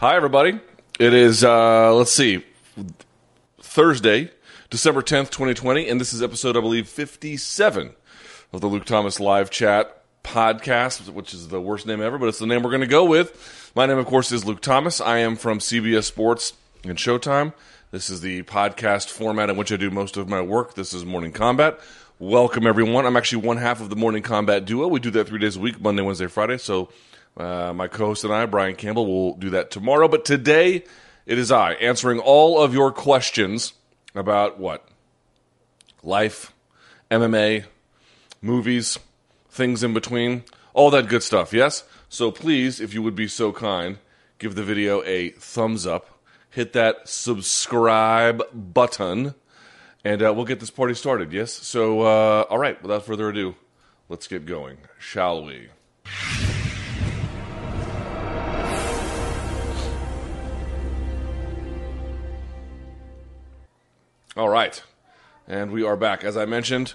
Hi, everybody. It is, uh, let's see, Thursday, December 10th, 2020, and this is episode, I believe, 57 of the Luke Thomas Live Chat podcast, which is the worst name ever, but it's the name we're going to go with. My name, of course, is Luke Thomas. I am from CBS Sports and Showtime. This is the podcast format in which I do most of my work. This is Morning Kombat. Welcome, everyone. I'm actually one half of the Morning Kombat duo. We do that three days a week, Monday, Wednesday, Friday. So uh, my co host and I, Brian Campbell, will do that tomorrow. But today, it is I answering all of your questions about what? Life, MMA, movies, things in between, all that good stuff, yes? So please, if you would be so kind, give the video a thumbs up, hit that subscribe button, and uh, we'll get this party started, yes? So, uh, all right, without further ado, let's get going, shall we? All right. And we are back. As I mentioned,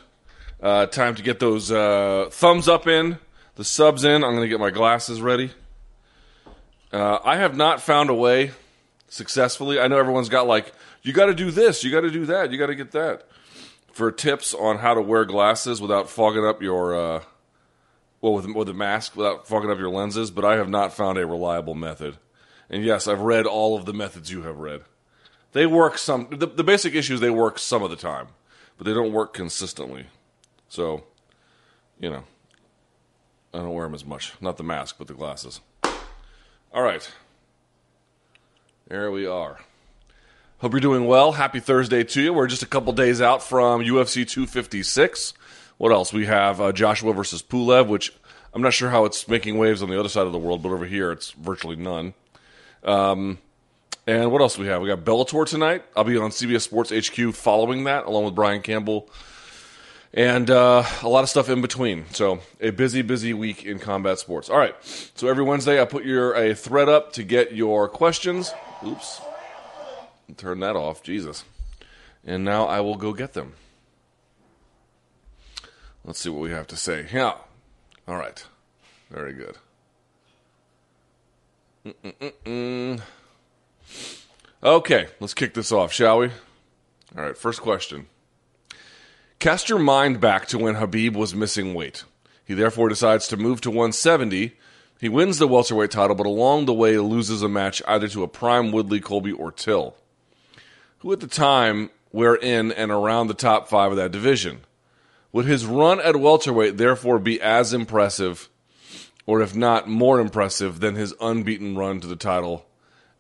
uh, time to get those uh, thumbs up in, the subs in. I'm going to get my glasses ready. Uh, I have not found a way successfully. I know everyone's got like, you got to do this, you got to do that, you got to get that. For tips on how to wear glasses without fogging up your, uh, well, with, with a mask, without fogging up your lenses, but I have not found a reliable method. And yes, I've read all of the methods you have read. They work some. The, the basic issue is they work some of the time, but they don't work consistently. So, you know, I don't wear them as much. Not the mask, but the glasses. All right. There we are. Hope you're doing well. Happy Thursday to you. We're just a couple days out from UFC 256. What else? We have uh, Joshua versus Pulev, which I'm not sure how it's making waves on the other side of the world, but over here it's virtually none. Um, and what else do we have? We got Bellator tonight. I'll be on CBS Sports HQ following that, along with Brian Campbell, and uh, a lot of stuff in between. So a busy, busy week in combat sports. All right. So every Wednesday, I put your a thread up to get your questions. Oops. Turn that off. Jesus. And now I will go get them. Let's see what we have to say. Yeah. All right. Very good. Mm-mm-mm. Okay, let's kick this off, shall we? All right, first question. Cast your mind back to when Khabib was missing weight. He therefore decides to move to 170. He wins the welterweight title, but along the way loses a match either to a prime Woodley, Colby, or Till, who at the time were in and around the top five of that division. Would his run at welterweight therefore be as impressive, or if not more impressive, than his unbeaten run to the title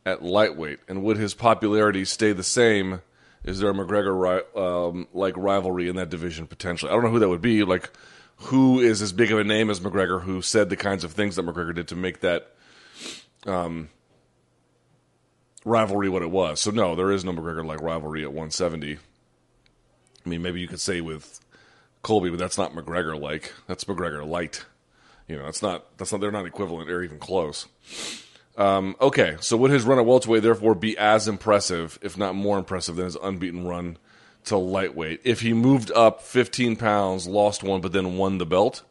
at lightweight? And would his popularity stay the same? Is there a McGregor um, like rivalry in that division potentially? I don't know who that would be. Like, who is as big of a name as McGregor who said the kinds of things that McGregor did to make that um, rivalry what it was? So no, there is no McGregor like rivalry at 170. I mean, maybe you could say with Colby, but that's not McGregor like. That's McGregor light. You know, that's not that's not they're not equivalent or even close. Um, okay, so would his run at welterweight therefore be as impressive, if not more impressive, than his unbeaten run to lightweight? If he moved up 15 pounds, lost one, but then won the belt,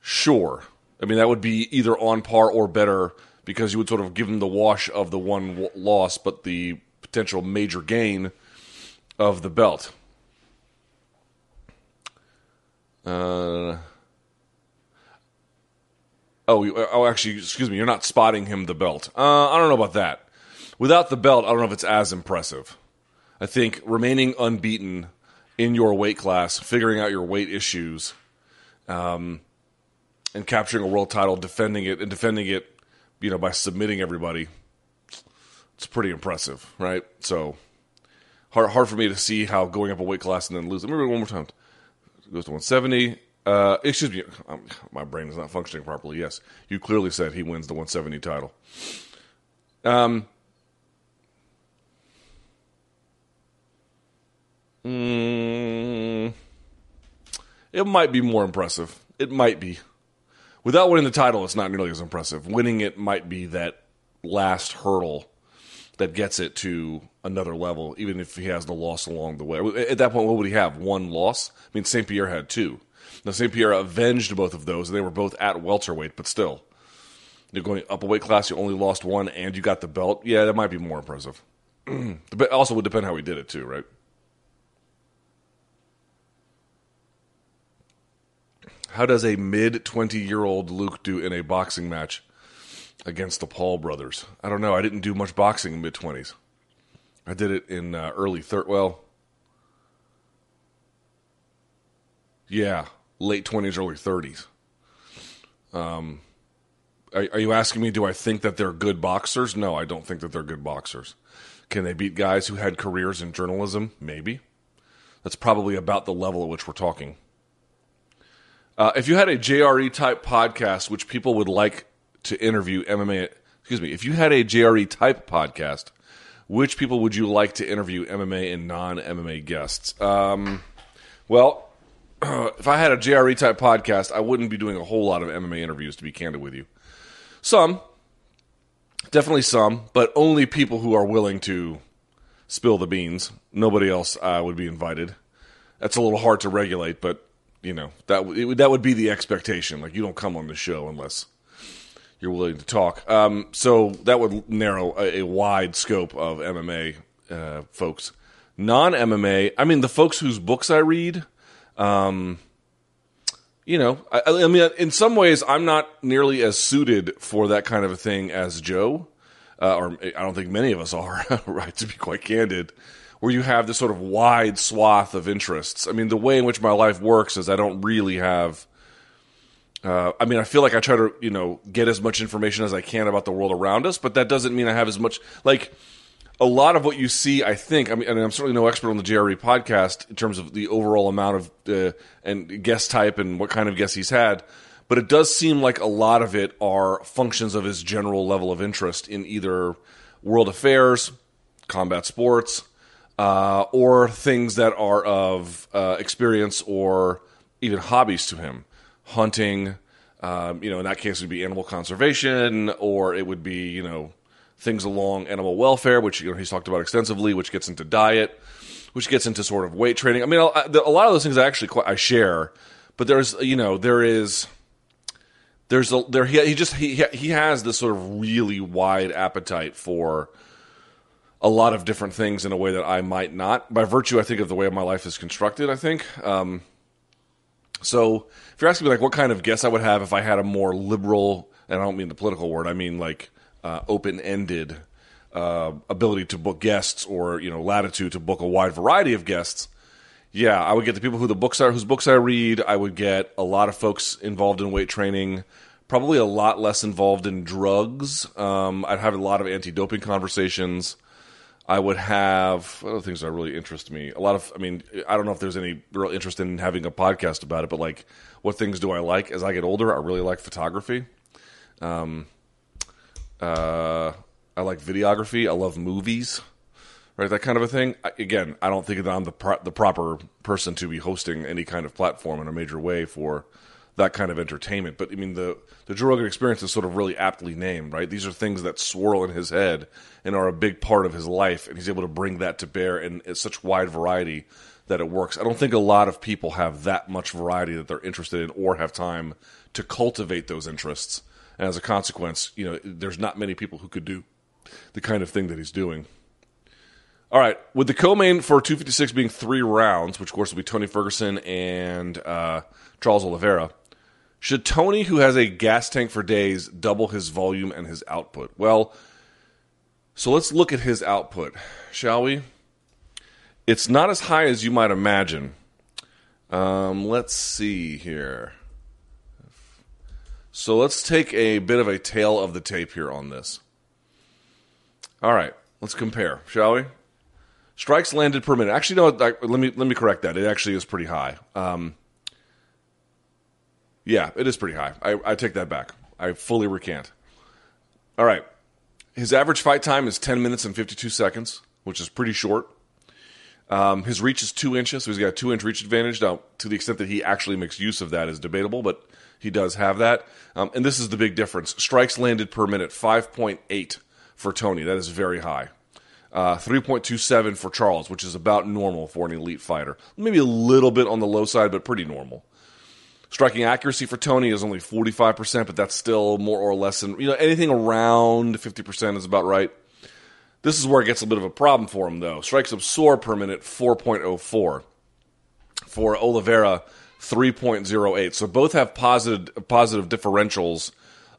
sure. I mean, that would be either on par or better because you would sort of give him the wash of the one w- loss, but the potential major gain of the belt. Uh, Oh, oh, actually, excuse me. You're not spotting him the belt. Uh, I don't know about that. Without the belt, I don't know if it's as impressive. I think remaining unbeaten in your weight class, figuring out your weight issues, um, and capturing a world title, defending it, and defending it, you know, by submitting everybody, it's pretty impressive, right? So hard, hard for me to see how going up a weight class and then losing. Remember one more time. It goes to 170, uh, excuse me, um, my brain is not functioning properly. Yes, you clearly said he wins the 170 title. Um, mm, it might be more impressive. It might be. Without winning the title, it's not nearly as impressive. Winning it might be that last hurdle that gets it to another level, even if he has the loss along the way. At that point, what would he have? One loss? I mean, St. Pierre had two. Now, St. Pierre avenged both of those, and they were both at welterweight, but still. You're going up a weight class, you only lost one, and you got the belt. Yeah, that might be more impressive. also would depend how he did it too, right? How does a mid 20 year old Luke do in a boxing match against the Paul brothers? I don't know. I didn't do much boxing in mid 20s. I did it in uh, early third. Well, yeah, late 20s, early 30s. Um, are, are you asking me, do I think that they're good boxers? No, I don't think that they're good boxers. Can they beat guys who had careers in journalism? Maybe. That's probably about the level at which we're talking. Uh, if you had a JRE type podcast, which people would like to interview MMA, excuse me, if you had a JRE type podcast, which people would you like to interview MMA and non MMA guests? Um, well, if I had a JRE type podcast, I wouldn't be doing a whole lot of MMA interviews, to be candid with you. Some, definitely some, but only people who are willing to spill the beans. Nobody else uh, would be invited. That's a little hard to regulate, but you know that it, that would be the expectation. Like you don't come on the show unless you're willing to talk. Um, so that would narrow a, a wide scope of MMA uh, folks. Non MMA, I mean the folks whose books I read. Um, you know, I, I, mean, in some ways, I'm not nearly as suited for that kind of a thing as Joe, uh, or I don't think many of us are. right, to be quite candid where you have this sort of wide swath of interests. I mean, the way in which my life works is I don't really have. Uh, I mean, I feel like I try to, you know, get as much information as I can about the world around us, but that doesn't mean I have as much. Like, a lot of what you see, I think, I mean, I'm certainly no expert on the JRE podcast in terms of the overall amount of uh, and guest type and what kind of guests he's had, but it does seem like a lot of it are functions of his general level of interest in either world affairs, combat sports, uh, or things that are of uh, experience or even hobbies to him. Hunting, um, you know, in that case, it would be animal conservation, or it would be, you know, things along animal welfare, which you know, he's talked about extensively, which gets into diet, which gets into sort of weight training. I mean, a, lot of those things I actually quite, I share, but there's, you know, there is there's a there he, he just he he has this sort of really wide appetite for a lot of different things in a way that I might not, by virtue, I think, of the way my life is constructed. I think. Um, so, if you're asking me like what kind of guess I would have if I had a more liberal, and I don't mean the political word, I mean like uh, open-ended uh, ability to book guests or you know latitude to book a wide variety of guests. Yeah, I would get the people who the books are whose books I read. I would get a lot of folks involved in weight training. Probably a lot less involved in drugs. Um, I'd have a lot of anti-doping conversations. I would have other things that really interest me. A lot of, I mean, I don't know if there's any real interest in having a podcast about it, but like, what things do I like as I get older? I really like photography. Um, uh, I like videography. I love movies, right? That kind of a thing. I, again, I don't think that I'm the pro- the proper person to be hosting any kind of platform in a major way for that kind of entertainment. But I mean, the the Joe Rogan experience is sort of really aptly named, right? These are things that swirl in his head and are a big part of his life, and he's able to bring that to bear in, in such wide variety that it works. I don't think a lot of people have that much variety that they're interested in or have time to cultivate those interests. And as a consequence, you know, there's not many people who could do the kind of thing that he's doing. All right, with the co-main for 256 being three rounds, which of course will be Tony Ferguson and uh, Charles Oliveira, should Tony, who has a gas tank for days, double his volume and his output? Well, so let's look at his output, shall we? It's not as high as you might imagine. Um, let's see here. So let's take a bit of a tail of the tape here on this. All right, let's compare, shall we? Strikes landed per minute. Actually, no. let me let me correct that. It actually is pretty high. Um, yeah, it is pretty high. I, I take that back. I fully recant. All right. His average fight time is 10 minutes and 52 seconds, which is pretty short. Um, his reach is two inches, so he's got a two inch reach advantage. Now, to the extent that he actually makes use of that is debatable, but he does have that. Um, and this is the big difference strikes landed per minute, 5.8 for Tony. That is very high. Uh, 3.27 for Charles, which is about normal for an elite fighter. Maybe a little bit on the low side, but pretty normal. Striking accuracy for Tony is only 45%, but that's still more or less than, you know, anything around 50% is about right. This is where it gets a bit of a problem for him, though. Strikes absorbed per minute, 4.04. For Oliveira, 3.08. So both have positive, positive differentials.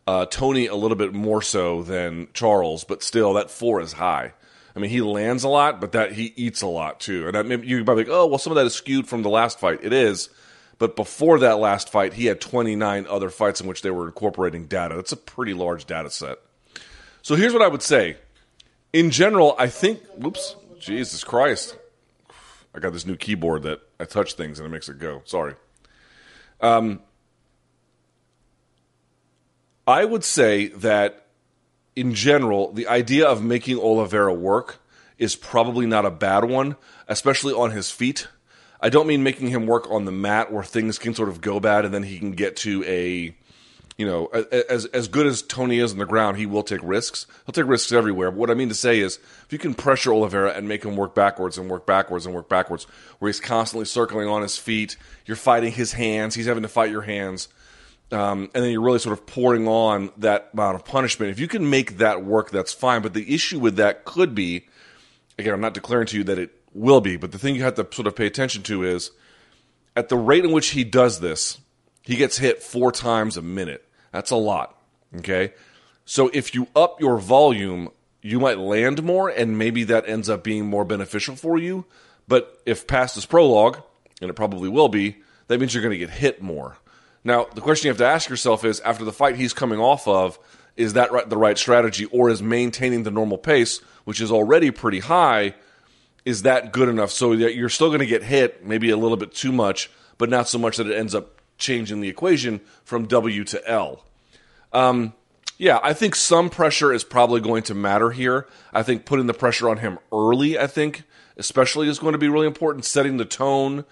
Uh, Tony a little bit more so than Charles, but still, that four is high. I mean, he lands a lot, but that he eats a lot too. And that maybe you might be like, oh, well, some of that is skewed from the last fight. It is, but before that last fight, he had 29 other fights in which they were incorporating data. That's a pretty large data set. So here's what I would say. In general, I think. Whoops, Jesus Christ! I got this new keyboard that I touch things and it makes it go. Sorry. Um, I would say that in general, the idea of making Oliveira work is probably not a bad one, especially on his feet. I don't mean making him work on the mat where things can sort of go bad and then he can get to a, you know, as as good as Tony is on the ground, he will take risks. He'll take risks everywhere. But what I mean to say is, if you can pressure Oliveira and make him work backwards and work backwards and work backwards, where he's constantly circling on his feet, you're fighting his hands, he's having to fight your hands um, and then you're really sort of pouring on that amount of punishment. If you can make that work, that's fine. But the issue with that could be, again, I'm not declaring to you that it will be, but the thing you have to sort of pay attention to is at the rate in which he does this, he gets hit four times a minute. That's a lot. Okay. So if you up your volume, you might land more, and maybe that ends up being more beneficial for you. But if past is prologue, and it probably will be, that means you're going to get hit more. Now, the question you have to ask yourself is after the fight he's coming off of, is that the right strategy, or is maintaining the normal pace, which is already pretty high, is that good enough so that you're still going to get hit, maybe a little bit too much, but not so much that it ends up changing the equation from W to L? Um, yeah, I think some pressure is probably going to matter here. I think putting the pressure on him early, I think, especially, is going to be really important. Setting the tone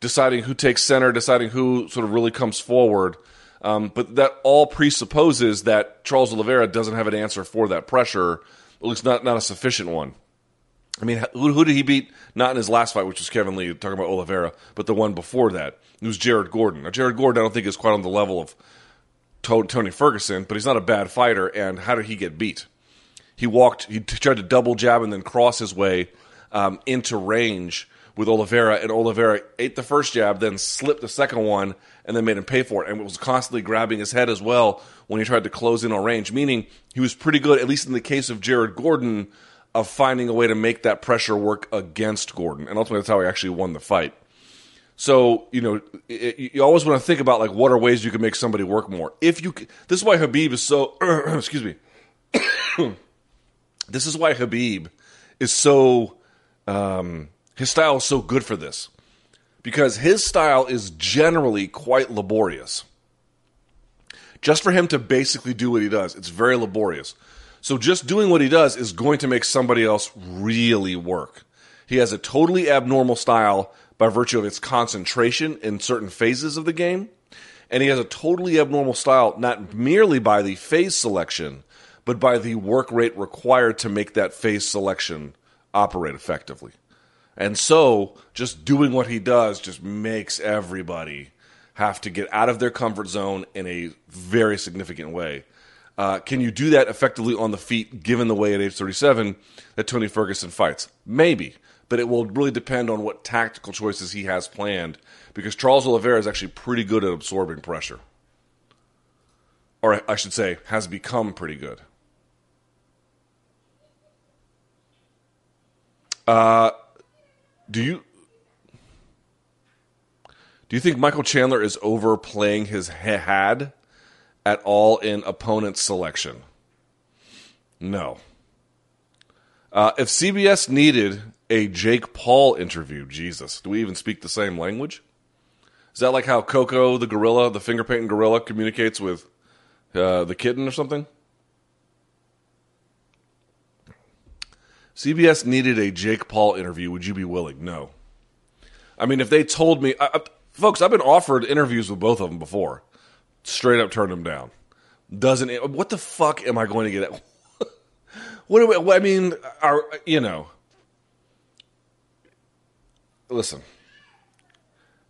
deciding who takes center, deciding who sort of really comes forward. Um, but that all presupposes that Charles Oliveira doesn't have an answer for that pressure, at least not, not a sufficient one. I mean, who, who, did he beat? Not in his last fight, which was Kevin Lee, talking about Oliveira, but the one before that. It was Jared Gordon. Now, Jared Gordon, I don't think is quite on the level of Tony Ferguson, but he's not a bad fighter. And how did he get beat? He walked, he tried to double jab and then cross his way um, into range with Oliveira, and Oliveira ate the first jab, then slipped the second one, and then made him pay for it, and was constantly grabbing his head as well when he tried to close in on range. Meaning he was pretty good, at least in the case of Jared Gordon, of finding a way to make that pressure work against Gordon, and ultimately that's how he actually won the fight. So you know, it, you always want to think about like what are ways you can make somebody work more. If you, this is why Khabib is so. excuse me. this is why Khabib is so. Um, his style is so good for this because his style is generally quite laborious. Just for him to basically do what he does, it's very laborious. So just doing what he does is going to make somebody else really work. He has a totally abnormal style by virtue of its concentration in certain phases of the game. And he has a totally abnormal style not merely by the phase selection, but by the work rate required to make that phase selection operate effectively. And so, just doing what he does just makes everybody have to get out of their comfort zone in a very significant way. Uh, can you do that effectively on the feet, given the way at age 37 that Tony Ferguson fights? Maybe, but it will really depend on what tactical choices he has planned. Because Charles Oliveira is actually pretty good at absorbing pressure, or I should say, has become pretty good. Uh, do you do you think Michael Chandler is overplaying his had at all in opponent selection? No. Uh, if CBS needed a Jake Paul interview, Jesus, do we even speak the same language? Is that like how Coco, the gorilla, the finger painting gorilla, communicates with uh, the kitten or something? CBS needed a Jake Paul interview. Would you be willing? No. I mean, if they told me, I, I, folks, I've been offered interviews with both of them before. Straight up turned them down. Doesn't it, what the fuck am I going to get at? what do we, I mean, are you know? Listen,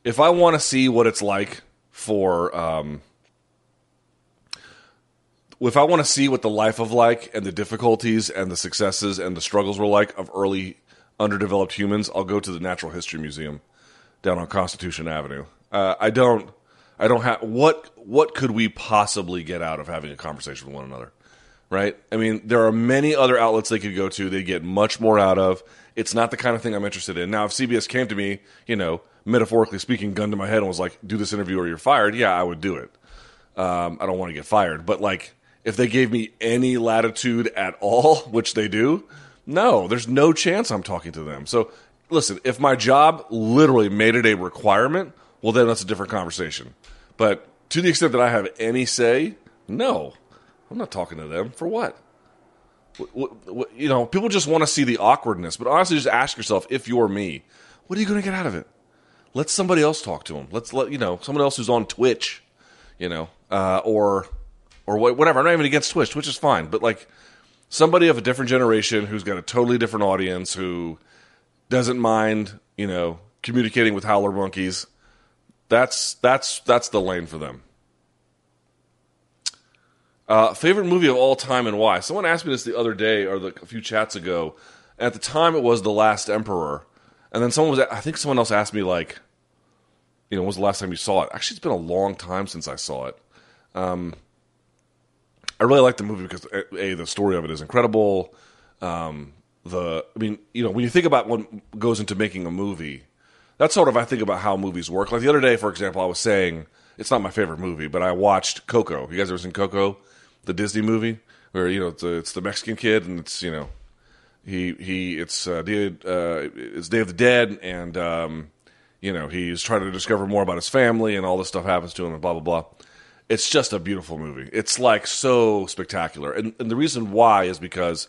if I want to see what it's like for um, if I want to see what the life of like and the difficulties and the successes and the struggles were like of early underdeveloped humans, I'll go to the Natural History Museum down on Constitution Avenue. Uh, I don't. I don't have what. What could we possibly get out of having a conversation with one another? Right? I mean, there are many other outlets they could go to. They get much more out of. It's not the kind of thing I'm interested in. Now, if CBS came to me, you know, metaphorically speaking, gun to my head and was like, "Do this interview or you're fired," yeah, I would do it. Um, I don't want to get fired, but like, if they gave me any latitude at all, which they do, no, there's no chance I'm talking to them. So, listen, if my job literally made it a requirement, well, then that's a different conversation. But to the extent that I have any say, no, I'm not talking to them. For what? What, what, you know, people just want to see the awkwardness. But honestly, just ask yourself if you're me, what are you going to get out of it? Let somebody else talk to them. Let's let you know someone else who's on Twitch, you know, uh, or or whatever. I'm not even against Twitch. Twitch is fine, but like somebody of a different generation who's got a totally different audience who doesn't mind, you know, communicating with howler monkeys. That's that's that's the lane for them. Uh, favorite movie of all time and why? Someone asked me this the other day or the, a few chats ago. At the time, it was The Last Emperor, and then someone was. I think someone else asked me like, you know, when was the last time you saw it? Actually, it's been a long time since I saw it. Um, I really like the movie because a the story of it is incredible. Um, the I mean, you know, when you think about what goes into making a movie, that's sort of I think about how movies work. Like the other day, for example, I was saying it's not my favorite movie, but I watched Coco. You guys ever seen Coco, the Disney movie, where you know it's, a, it's the Mexican kid and it's you know he he it's uh, Day, uh, it's Day of the Dead and um, you know he's trying to discover more about his family and all this stuff happens to him and blah blah blah. It's just a beautiful movie. It's like so spectacular, and, and the reason why is because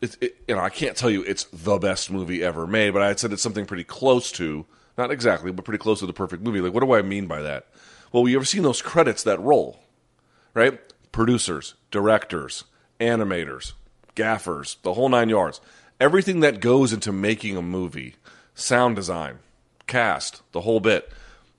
it, it, you know I can't tell you it's the best movie ever made, but I said it's something pretty close to not exactly, but pretty close to the perfect movie. Like, what do I mean by that? Well, you ever seen those credits that roll, right? Producers, directors, animators, gaffers, the whole nine yards. Everything that goes into making a movie, sound design, cast, the whole bit.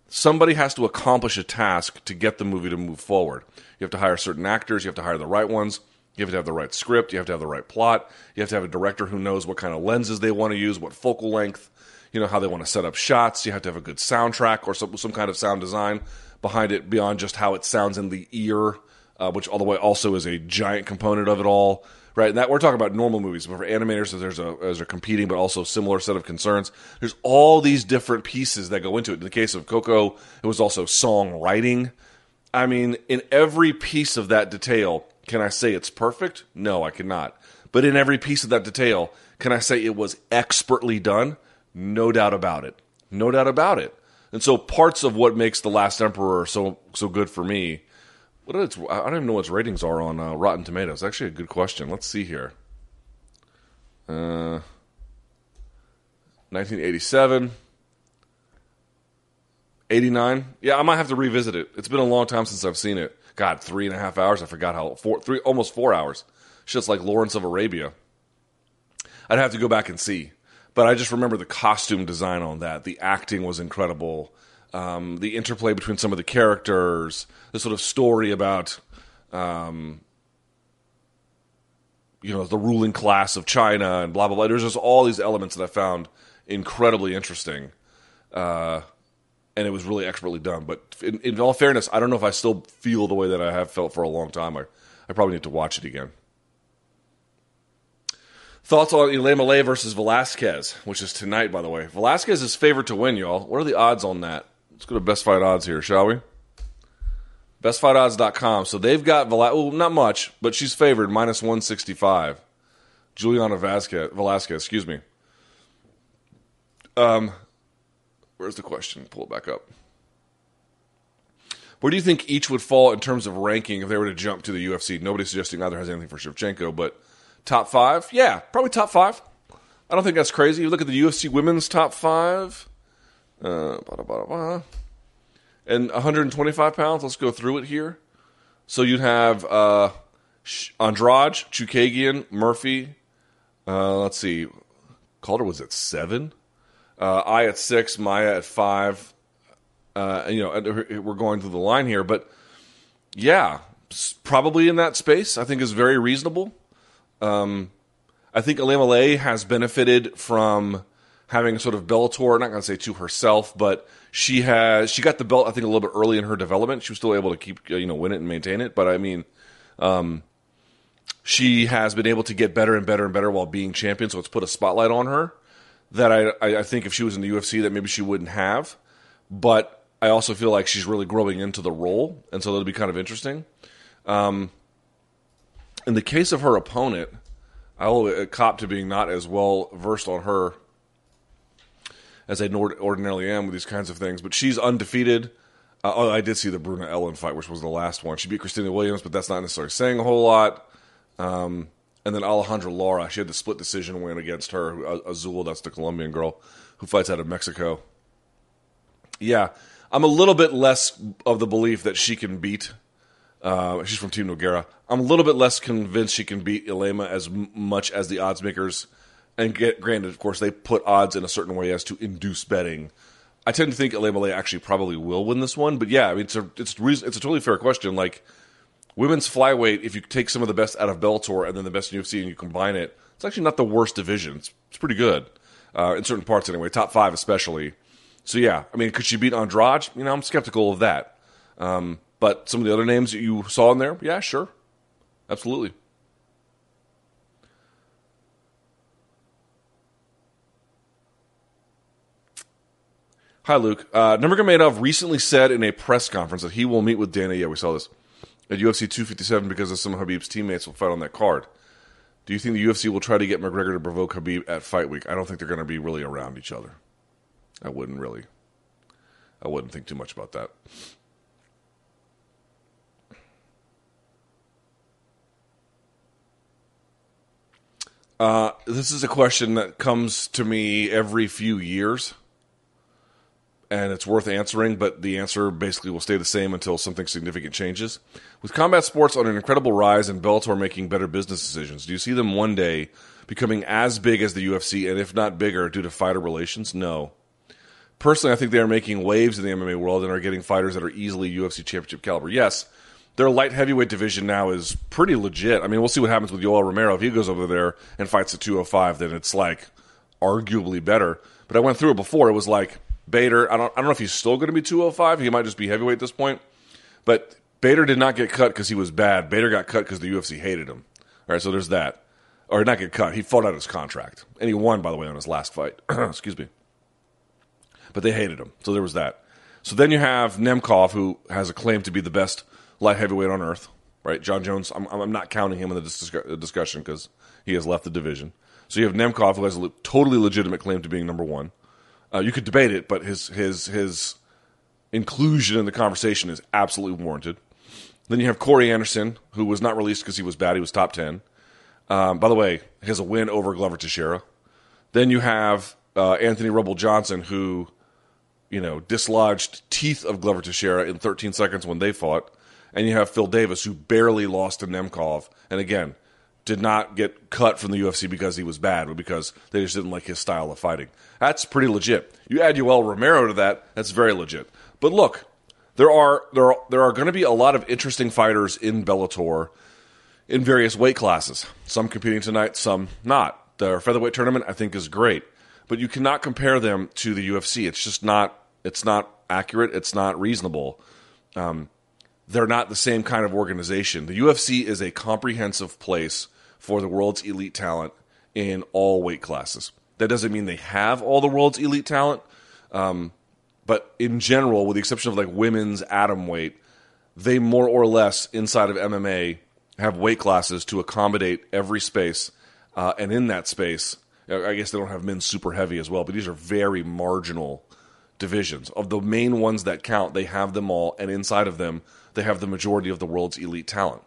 Somebody has to accomplish a task to get the movie to move forward. You have to hire certain actors, you have to hire the right ones, you have to have the right script, you have to have the right plot, you have to have a director who knows what kind of lenses they want to use, what focal length, you know how they want to set up shots. You have to have a good soundtrack or some some kind of sound design behind it beyond just how it sounds in the ear, uh, which all the way also is a giant component of it all. Right, and that we're talking about normal movies, but for animators, there's a there's a competing but also similar set of concerns. There's all these different pieces that go into it. In the case of Coco, it was also songwriting. I mean, in every piece of that detail, can I say it's perfect? No, I cannot. But in every piece of that detail, can I say it was expertly done? No doubt about it. No doubt about it. And so parts of what makes The Last Emperor so so good for me, what its, I don't even know what its ratings are on uh, Rotten Tomatoes. Actually, a good question. Let's see here. Uh, 1987. 89. Yeah, I might have to revisit it. It's been a long time since I've seen it. God, three and a half hours. I forgot how four, three, almost four hours. Shit's like Lawrence of Arabia. I'd have to go back and see but I just remember the costume design on that. The acting was incredible. Um, the interplay between some of the characters, the sort of story about, um, you know, the ruling class of China and blah blah blah. There's just all these elements that I found incredibly interesting, uh, and it was really expertly done. But in, in all fairness, I don't know if I still feel the way that I have felt for a long time. I, I probably need to watch it again. Thoughts on Ilima versus Velasquez, which is tonight, by the way. Velasquez is favored to win, y'all. What are the odds on that? Let's go to best fight odds here, shall we? Bestfightodds.com. So they've got Velasquez, well, not much, but she's favored minus 165. Juliana Vasquez, Velasquez, excuse me. Um, where's the question? Pull it back up. Where do you think each would fall in terms of ranking if they were to jump to the UFC? Nobody's suggesting either has anything for Shevchenko, but Top five? Yeah, probably top five. I don't think that's crazy. You look at the UFC women's top five. Uh, blah, blah, blah, and 125 pounds. Let's go through it here. So you'd have uh, Andrade, Chookagian, Murphy. Uh, let's see. Calder was at seven. Uh, I at six. Maia at five. Uh, you know, we're going through the line here, but yeah, probably in that space. I think is very reasonable. Um, I think Ilima-Lei has benefited from having sort of Bellator. Not going to say to herself, but she has she got the belt. I think a little bit early in her development. She was still able to keep you know win it and maintain it. But I mean, um, she has been able to get better and better and better while being champion. So it's put a spotlight on her that I I think if she was in the UFC that maybe she wouldn't have. But I also feel like she's really growing into the role, and so that'll be kind of interesting. Um, in the case of her opponent, I'll cop to being not as well versed on her as I ordinarily am with these kinds of things. But she's undefeated. Uh, oh, I did see the Bruna Ellen fight, which was the last one. She beat Christina Williams, but that's not necessarily saying a whole lot. Um, and then Alejandra Lara, she had the split decision win against her. Azul, that's the Colombian girl who fights out of Mexico. Yeah, I'm a little bit less of the belief that she can beat uh, she's from Team Nogueira. I'm a little bit less convinced she can beat Ilima as much as the odds makers. And get, granted, of course, they put odds in a certain way as to induce betting. I tend to think Ilima actually probably will win this one, but yeah, I mean, it's a it's it's a totally fair question. Like women's flyweight, if you take some of the best out of Bellator and then the best in UFC and you combine it, it's actually not the worst division. It's, it's pretty good uh, in certain parts anyway, top five especially. So yeah, I mean, could she beat Andrade? You know, I'm skeptical of that. Um, but some of the other names that you saw in there, yeah, sure. Absolutely. Hi, Luke. Uh, Nurmagomedov recently said in a press conference that he will meet with Dana. Yeah, we saw this at UFC 257 because of some of Khabib's teammates will fight on that card. Do you think the UFC will try to get McGregor to provoke Khabib at fight week? I don't think they're going to be really around each other. I wouldn't really. I wouldn't think too much about that. Uh, this is a question that comes to me every few years, and it's worth answering, but the answer basically will stay the same until something significant changes. With combat sports on an incredible rise and Bellator making better business decisions, do you see them one day becoming as big as the UFC, and if not bigger, due to fighter relations? No. Personally, I think they are making waves in the MMA world and are getting fighters that are easily UFC championship caliber. Yes, their light heavyweight division now is pretty legit. I mean, we'll see what happens with Yoel Romero if he goes over there and fights at 205. Then it's like arguably better. But I went through it before. It was like Bader. I don't. I don't know if he's still going to be 205. He might just be heavyweight at this point. But Bader did not get cut because he was bad. Bader got cut because the UFC hated him. All right, so there's that. Or not get cut. He fought out his contract, and he won by the way on his last fight. Excuse me. But they hated him, so there was that. So then you have Nemkov, who has a claim to be the best light heavyweight on earth, right? Jon Jones, I'm, I'm not counting him in the discussion because he has left the division. So you have Nemkov, who has a totally legitimate claim to being number one. Uh, you could debate it, but his his his inclusion in the conversation is absolutely warranted. Then you have Corey Anderson, who was not released because he was bad. He was top ten. Um, by the way, he has a win over Glover Teixeira. Then you have uh, Anthony Rumble Johnson, who you know dislodged teeth of Glover Teixeira in 13 seconds when they fought and you have Phil Davis, who barely lost to Nemkov, and again, did not get cut from the UFC because he was bad, but because they just didn't like his style of fighting. That's pretty legit. You add Yoel Romero to that, that's very legit. But look, there are there are there are going to be a lot of interesting fighters in Bellator in various weight classes. Some competing tonight, some not. The featherweight tournament I think is great, but you cannot compare them to the UFC. It's just not it's not accurate. It's not reasonable. Um, they're not the same kind of organization. The UFC is a comprehensive place for the world's elite talent in all weight classes. That doesn't mean they have all the world's elite talent, um, but in general, with the exception of like women's atom weight, they more or less inside of MMA have weight classes to accommodate every space, uh, and in that space, I guess they don't have men super heavy as well, but these are very marginal divisions. Of the main ones that count, they have them all, and inside of them, they have the majority of the world's elite talent.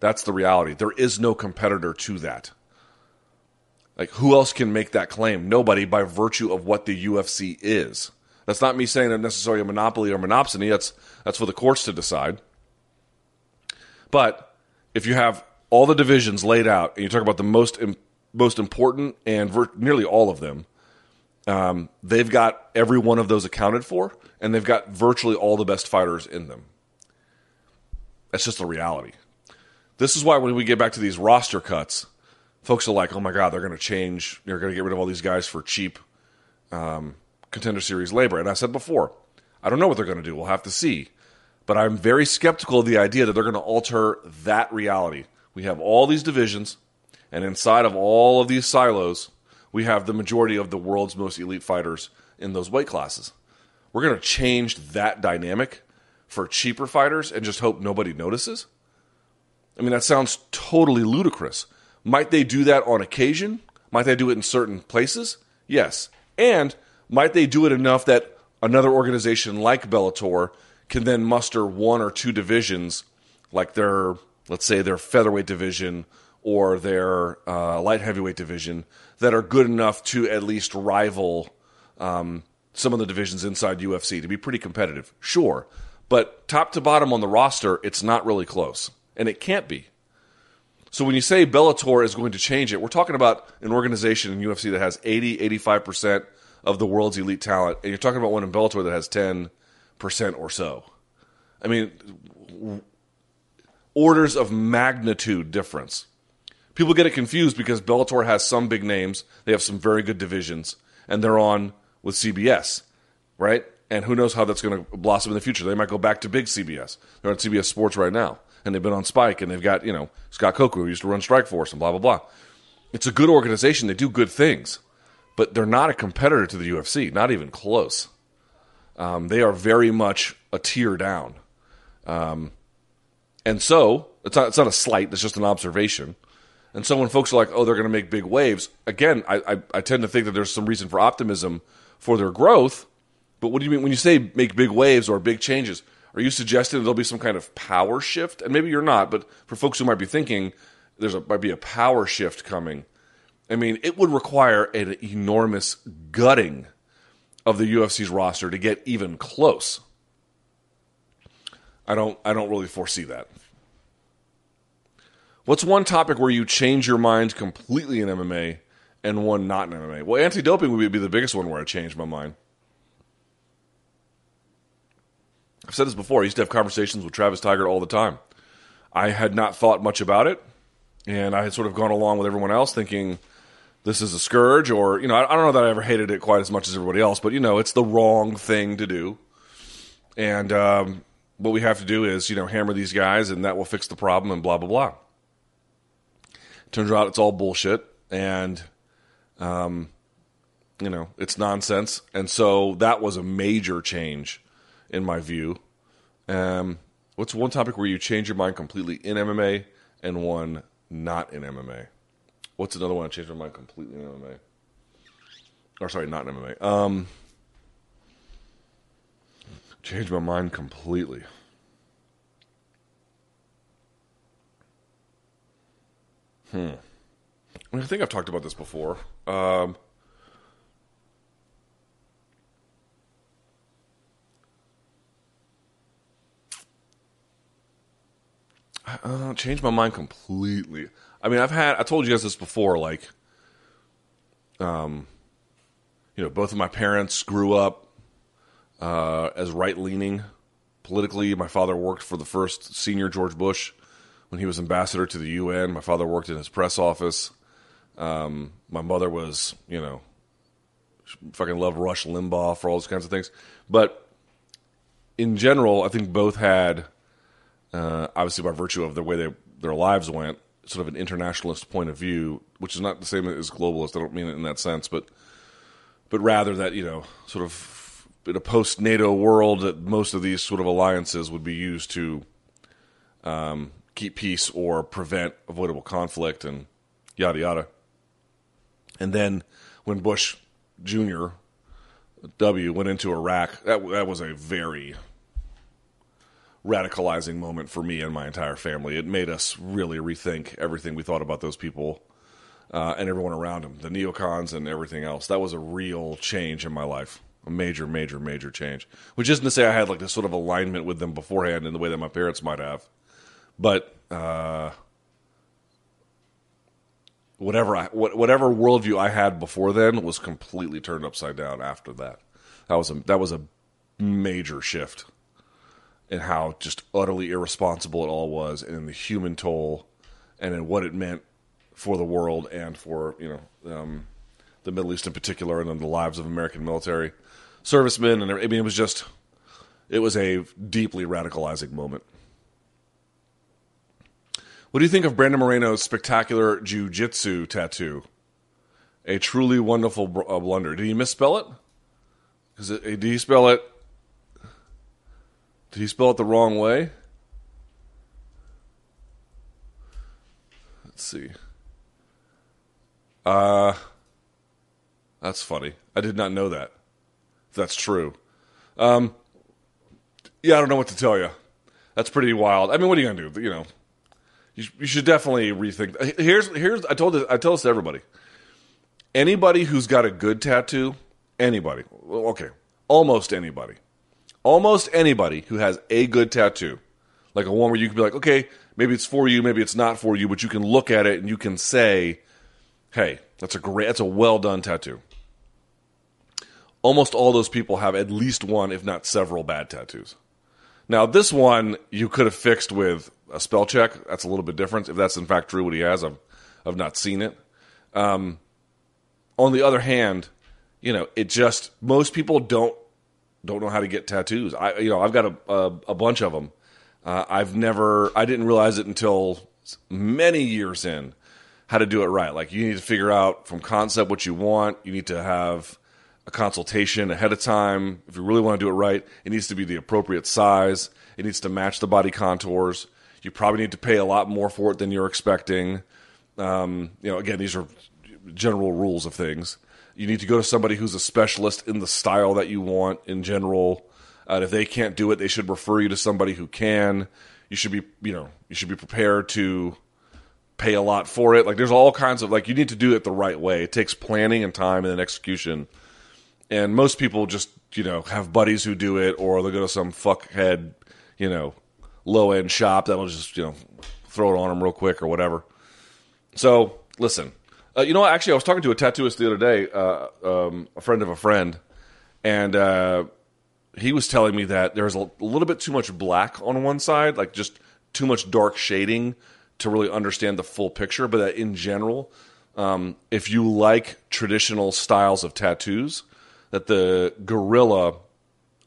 That's the reality. There is no competitor to that. Like, who else can make that claim? Nobody by virtue of what the UFC is. That's not me saying they're necessarily a monopoly or monopsony. That's, that's for the courts to decide. But if you have all the divisions laid out and you talk about the most, most important and ver- nearly all of them, Um, they've got every one of those accounted for, and they've got virtually all the best fighters in them. That's just the reality. This is why when we get back to these roster cuts, folks are like, "Oh my god, they're going to change. They're going to get rid of all these guys for cheap um, contender series labor." And I said before, I don't know what they're going to do. We'll have to see. But I'm very skeptical of the idea that they're going to alter that reality. We have all these divisions, and inside of all of these silos, we have the majority of the world's most elite fighters in those weight classes. We're going to change that dynamic for cheaper fighters and just hope nobody notices? I mean, that sounds totally ludicrous. Might they do that on occasion? Might they do it in certain places? Yes. And might they do it enough that another organization like Bellator can then muster one or two divisions, like their, let's say, their featherweight division or their uh, light heavyweight division, that are good enough to at least rival um, some of the divisions inside UFC to be pretty competitive. Sure. But top to bottom on the roster, it's not really close. And it can't be. So when you say Bellator is going to change it, we're talking about an organization in UFC that has 80, 85% of the world's elite talent. And you're talking about one in Bellator that has 10% or so. I mean, orders of magnitude difference. People get it confused because Bellator has some big names. They have some very good divisions. And they're on with CBS, right? And who knows how that's going to blossom in the future. They might go back to big CBS. They're on CBS Sports right now. And they've been on Spike, and they've got, you know, Scott Coker, who used to run Strikeforce, and blah, blah, blah. It's a good organization. They do good things. But they're not a competitor to the UFC, not even close. Um, they are very much a tier down. Um, and so, it's not, it's not a slight, it's just an observation. And so when folks are like, oh, they're going to make big waves, again, I, I, I, tend to think that there's some reason for optimism for their growth but what do you mean when you say make big waves or big changes? Are you suggesting there'll be some kind of power shift? And maybe you're not, but for folks who might be thinking there's a, might be a power shift coming. I mean, it would require an enormous gutting of the UFC's roster to get even close. I don't I don't really foresee that. What's one topic where you change your mind completely in MMA and one not in MMA? Well, anti-doping would be the biggest one where I changed my mind. I've said this before. I used to have conversations with Travis Tygart all the time. I had not thought much about it, and I had sort of gone along with everyone else, thinking this is a scourge, or you know, I, I don't know that I ever hated it quite as much as everybody else, but you know, it's the wrong thing to do. And um, what we have to do is, you know, hammer these guys, and that will fix the problem, and blah blah blah. Turns out it's all bullshit, and um, you know, it's nonsense. And so that was a major change in my view. Um, what's one topic where you change your mind completely in MMA and one not in MMA? What's another one I changed my mind completely in MMA? Or sorry, not in MMA. Um, changed my mind completely. Hmm. I, mean, I think I've talked about this before. Um, uh, changed my mind completely. I mean, I've had I told you guys this before. Like, um, you know, both of my parents grew up uh, as right leaning politically. My father worked for the first senior George Bush when he was ambassador to the UN. My father worked in his press office. Um, my mother was, you know, fucking loved Rush Limbaugh for all those kinds of things. But in general, I think both had uh, obviously by virtue of the way they, their lives went, sort of an internationalist point of view, which is not the same as globalist. I don't mean it in that sense, but but rather that you know, sort of in a post NATO world, that most of these sort of alliances would be used to um, keep peace or prevent avoidable conflict and yada yada. And then when Bush Jr. W went into Iraq, that that was a very radicalizing moment for me and my entire family. It made us really rethink everything we thought about those people uh, and everyone around them, the neocons and everything else. That was a real change in my life, a major, major, major change. Which isn't to say I had like this sort of alignment with them beforehand in the way that my parents might have, but uh, whatever I, whatever worldview I had before then was completely turned upside down after that. That was a that was a major shift in how just utterly irresponsible it all was, and the human toll, and in what it meant for the world and for you know um, the Middle East in particular, and in the lives of American military servicemen. And I mean, it was just it was a deeply radicalizing moment. What do you think of Brandon Moreno's spectacular jiu-jitsu tattoo? A truly wonderful uh, blunder. Did he misspell it? Is it? Did he spell it? Did he spell it the wrong way? Let's see. Uh, that's funny. I did not know that. That's true. Um, yeah, I don't know what to tell you. That's pretty wild. I mean, what are you gonna do? You know, you, you should definitely rethink. Here's here's I told this, I tell this to everybody. Anybody who's got a good tattoo, anybody, okay, almost anybody, almost anybody who has a good tattoo, like a one where you can be like, okay, maybe it's for you, maybe it's not for you, but you can look at it and you can say, hey, that's a great, that's a well done tattoo. Almost all those people have at least one, if not several, bad tattoos. Now, this one you could have fixed with a spell check. That's a little bit different. If that's in fact true, what he has, I've I've not seen it. Um, on the other hand, you know, it just most people don't don't know how to get tattoos. I you know I've got a a, a bunch of them. Uh, I've never I didn't realize it until many years in how to do it right. Like you need to figure out from concept what you want. You need to have a consultation ahead of time. If you really want to do it right, it needs to be the appropriate size. It needs to match the body contours. You probably need to pay a lot more for it than you're expecting. Um, you know, again, these are general rules of things. You need to go to somebody who's a specialist in the style that you want in general. If they can't do it, they should refer you to somebody who can. You should be, you know, you should be prepared to pay a lot for it. Like, there's all kinds of like you need to do it the right way. It takes planning and time and then execution. And most people just, you know, have buddies who do it, or they'll go to some fuckhead, you know, low end shop that'll just you know throw it on them real quick or whatever. So listen, uh, you know, actually, I was talking to a tattooist the other day, uh, um, a friend of a friend, and uh, he was telling me that there's a, a little bit too much black on one side, like just too much dark shading to really understand the full picture. But that in general, um, if you like traditional styles of tattoos, that the gorilla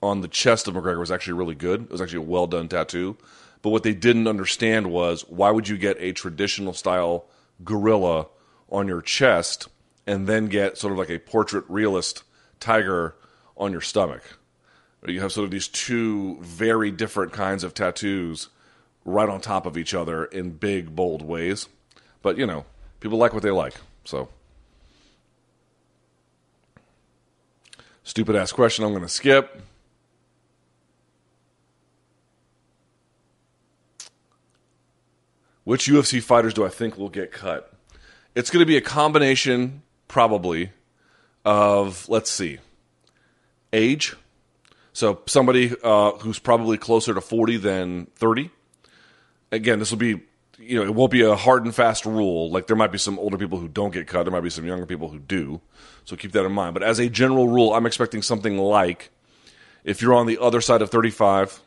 on the chest of McGregor was actually really good. It was actually a well done tattoo. But what they didn't understand was why would you get a traditional style gorilla on your chest and then get sort of like a portrait realist tiger on your stomach? You have sort of these two very different kinds of tattoos right on top of each other in big, bold ways. But, you know, people like what they like. So. Stupid ass question I'm going to skip. Which UFC fighters do I think will get cut? It's going to be a combination, probably, of, let's see, age. So somebody uh, who's probably closer to 40 than 30. Again, this will be, you know, it won't be a hard and fast rule. Like there might be some older people who don't get cut, there might be some younger people who do. So keep that in mind. But as a general rule, I'm expecting something like if you're on the other side of 35,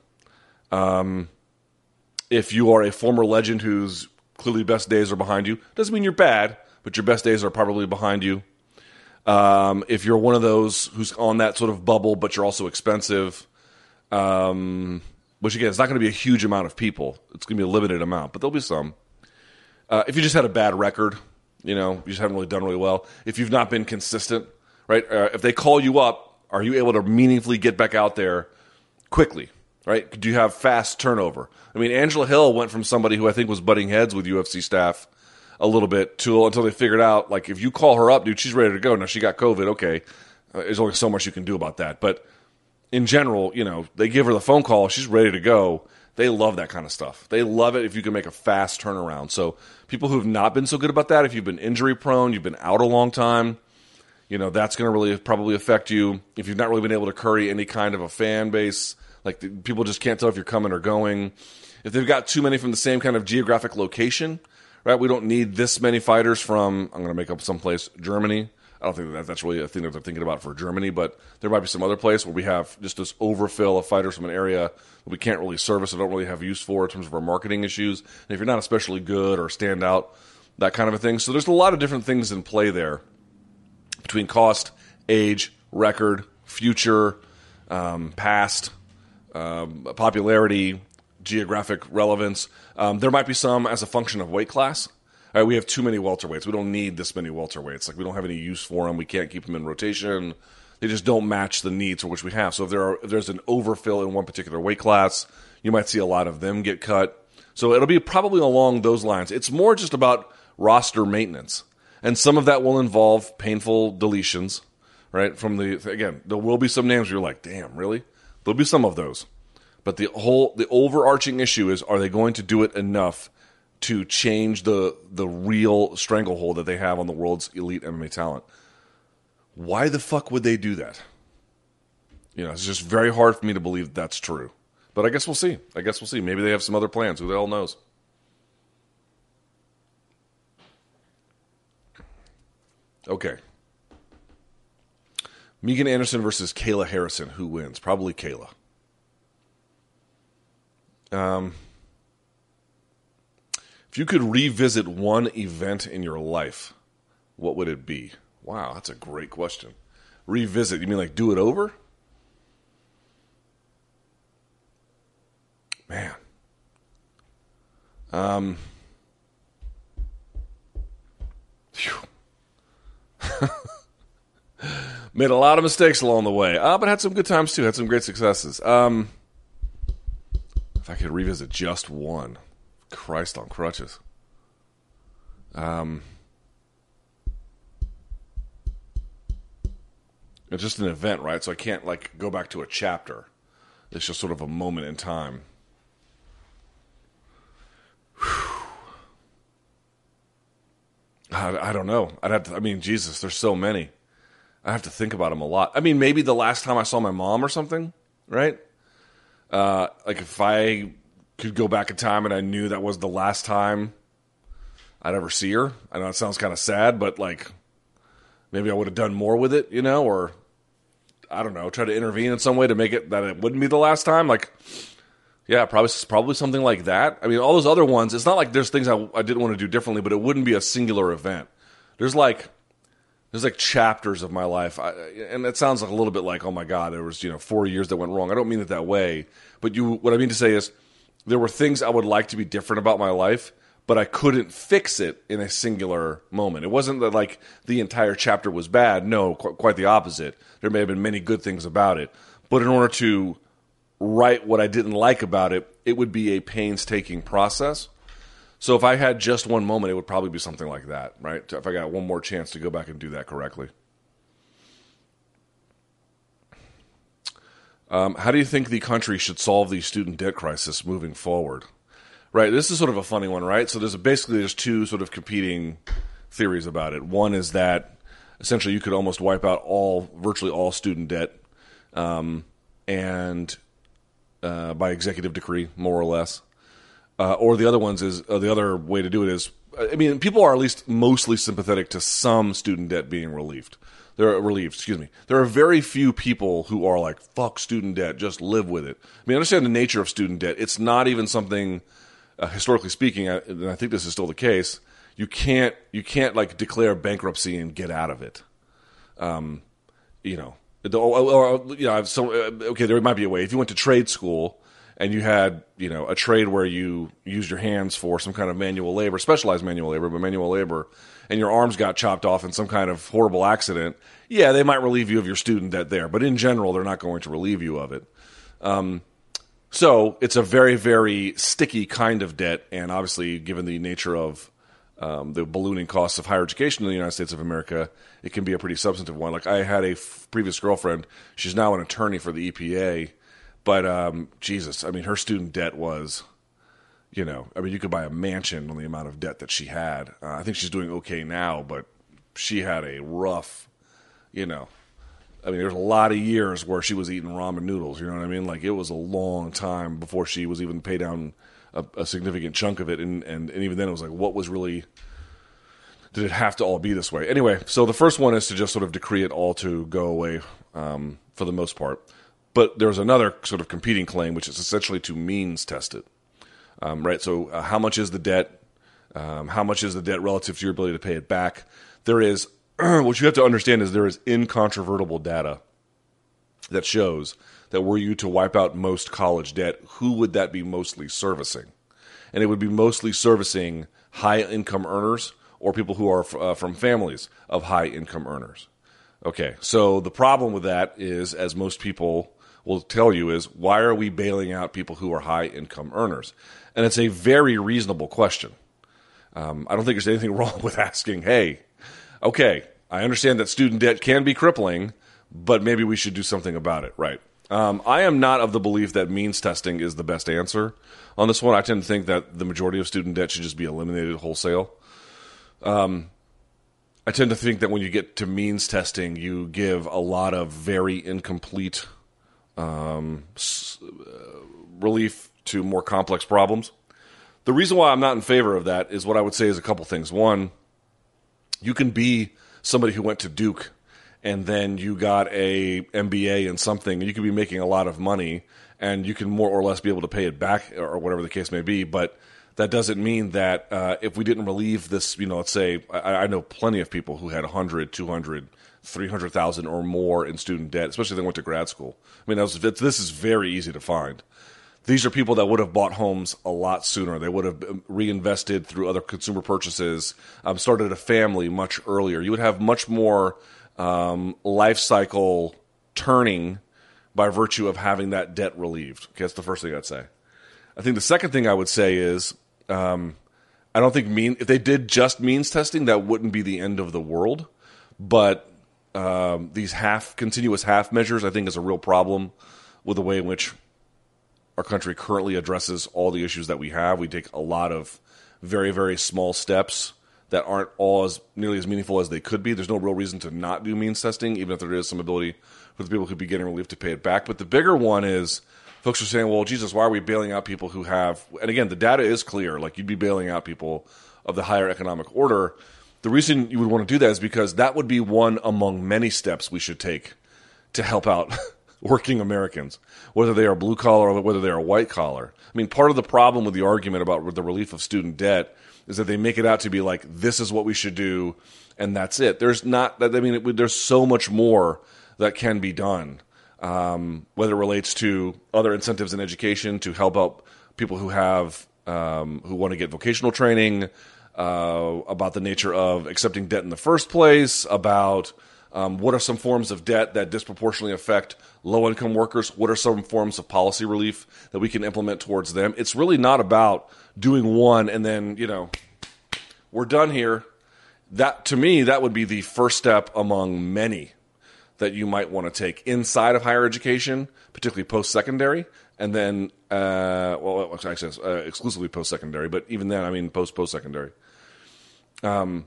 um, if you are a former legend whose clearly best days are behind you, doesn't mean you're bad, but your best days are probably behind you. Um, if you're one of those who's on that sort of bubble, but you're also expensive, um, which again, it's not going to be a huge amount of people. It's going to be a limited amount, but there'll be some. Uh, if you just had a bad record, you know, you just haven't really done really well. If you've not been consistent, right? Uh, if they call you up, are you able to meaningfully get back out there quickly? Right? Do you have fast turnover? I mean, Angela Hill went from somebody who I think was butting heads with UFC staff a little bit to until they figured out like if you call her up, dude, she's ready to go. Now she got COVID, okay. Uh, there's only so much you can do about that, but in general, you know, they give her the phone call, she's ready to go. They love that kind of stuff. They love it if you can make a fast turnaround. So people who have not been so good about that, if you've been injury prone, you've been out a long time, you know that's going to really probably affect you. If you've not really been able to curry any kind of a fan base like the, people just can't tell if you're coming or going. If they've got too many from the same kind of geographic location, right? We don't need this many fighters from, I'm going to make up some place, Germany. I don't think that that's really a thing that they're thinking about for Germany, but there might be some other place where we have just this overfill of fighters from an area that we can't really service or don't really have use for in terms of our marketing issues. And if you're not especially good or stand out, that kind of a thing. So there's a lot of different things in play there between cost, age, record, future, um, past, um, popularity, geographic relevance. Um, there might be some as a function of weight class. Right, we have too many welterweights. We don't need this many welterweights. Like we don't have any use for them. We can't keep them in rotation. They just don't match the needs for which we have. So if there are if there's an overfill in one particular weight class, you might see a lot of them get cut. So it'll be probably along those lines. It's more just about roster maintenance, and some of that will involve painful deletions. Right from the again, there will be some names where you're like, damn, really? There'll be some of those. But the whole the overarching issue is are they going to do it enough to change the the real stranglehold that they have on the world's elite MMA talent? Why the fuck would they do that? You know, it's just very hard for me to believe that's true. But I guess we'll see. I guess we'll see. Maybe they have some other plans. Who the hell knows? Okay. Megan Anderson versus Kayla Harrison. Who wins? Probably Kayla. Um, if you could revisit one event in your life, what would it be? Wow, that's a great question. Revisit, you mean like do it over? Man. Um, Made a lot of mistakes along the way, uh, but had some good times too. Had some great successes. Um, if I could revisit just one, Christ on crutches. Um, it's just an event, right? So I can't like go back to a chapter. It's just sort of a moment in time. I, I don't know. I'd have to. I mean, Jesus, there's so many. I have to think about them a lot. I mean, maybe the last time I saw my mom or something, right? Uh, like if I could go back in time and I knew that was the last time I'd ever see her. I know it sounds kind of sad, but like maybe I would have done more with it, you know, or I don't know, try to intervene in some way to make it that it wouldn't be the last time. Like, yeah, probably probably something like that. I mean, all those other ones. It's not like there's things I, I didn't want to do differently, but it wouldn't be a singular event. There's like there's like chapters of my life, I, and it sounds like a little bit like, oh my god, there was you know four years that went wrong. I don't mean it that way, but you what I mean to say is there were things I would like to be different about my life, but I couldn't fix it in a singular moment. It wasn't that like the entire chapter was bad. No, qu- quite the opposite. There may have been many good things about it, but in order to write what I didn't like about it, it would be a painstaking process. So if I had just one moment, it would probably be something like that, right? If I got one more chance to go back and do that correctly. Um, how do you think the country should solve the student debt crisis moving forward? Right, this is sort of a funny one, right? So there's basically there's two sort of competing theories about it. One is that essentially you could almost wipe out all virtually all student debt, um, and uh, by executive decree, more or less. Uh, or the other ones is uh, the other way to do it is I mean people are at least mostly sympathetic to some student debt being relieved. They're relieved, excuse me. There are very few people who are like fuck student debt, just live with it. I mean, understand the nature of student debt. It's not even something uh, historically speaking, and I think this is still the case. You can't you can't like declare bankruptcy and get out of it. Um, you know, or, or you know, so uh, okay, there might be a way. If you went to trade school and you had you know a trade where you used your hands for some kind of manual labor, specialized manual labor, but manual labor, and your arms got chopped off in some kind of horrible accident, yeah, they might relieve you of your student debt there, but in general, they're not going to relieve you of it. Um, so it's a very, very sticky kind of debt, and obviously, given the nature of um, the ballooning costs of higher education in the United States of America, it can be a pretty substantive one. Like I had a f- previous girlfriend; she's now an attorney for the EPA, but um, Jesus, I mean, her student debt was, you know, I mean, you could buy a mansion on the amount of debt that she had. Uh, I think she's doing okay now, but she had a rough, you know. I mean, there's a lot of years where she was eating ramen noodles. You know what I mean? Like it was a long time before she was even pay down a, a significant chunk of it, and, and and even then it was like, what was really did it have to all be this way? Anyway, so the first one is to just sort of decree it all to go away um, for the most part. But there's another sort of competing claim, which is essentially to means test it. Um, right? So, uh, how much is the debt? Um, how much is the debt relative to your ability to pay it back? There is, what you have to understand is there is incontrovertible data that shows that were you to wipe out most college debt, who would that be mostly servicing? And it would be mostly servicing high income earners or people who are uh, from families of high income earners. Okay, so the problem with that is, as most people will tell you, is why are we bailing out people who are high income earners? And it's a very reasonable question. Um, I don't think there's anything wrong with asking, hey, okay, I understand that student debt can be crippling, but maybe we should do something about it, right? Um, I am not of the belief that means testing is the best answer on this one. I tend to think that the majority of student debt should just be eliminated wholesale. Um, I tend to think that when you get to means testing, you give a lot of very incomplete um, s- uh, relief to more complex problems. The reason why I'm not in favor of that is what I would say is a couple things. One, you can be somebody who went to Duke and then you got a MBA in something, and you could be making a lot of money, and you can more or less be able to pay it back, or whatever the case may be. But that doesn't mean that uh, if we didn't relieve this, you know, let's say I, I know plenty of people who had 100, 200, 300,000 or more in student debt, especially if they went to grad school. I mean, was, this is very easy to find. These are people that would have bought homes a lot sooner. They would have um, reinvested through other consumer purchases, um, started a family much earlier. You would have much more um, life cycle turning by virtue of having that debt relieved. Okay, that's the first thing I'd say. I think the second thing I would say is um, I don't think mean if they did just means testing, that wouldn't be the end of the world. But um, these half continuous half measures, I think, is a real problem with the way in which our country currently addresses all the issues that we have. We take a lot of very very small steps that aren't all as nearly as meaningful as they could be. There's no real reason to not do means testing, even if there is some ability for the people who be getting relief to pay it back. But the bigger one is folks are saying, well, Jesus, why are we bailing out people who have, and again, the data is clear. Like you'd be bailing out people of the higher economic order. The reason you would want to do that is because that would be one among many steps we should take to help out working Americans, whether they are blue collar or whether they are white collar. I mean, part of the problem with the argument about the relief of student debt is that they make it out to be like this is what we should do and that's it. There's not. I mean, it, there's so much more that can be done, um, whether it relates to other incentives in education to help out people who have um, who want to get vocational training, uh, about the nature of accepting debt in the first place, about um, what are some forms of debt that disproportionately affect low income workers? What are some forms of policy relief that we can implement towards them? It's really not about doing one and then, you know, we're done here. That to me, that would be the first step among many that you might want to take inside of higher education, particularly post secondary, and then uh, well, actually, uh, exclusively post secondary, but even then, I mean post post secondary. Um,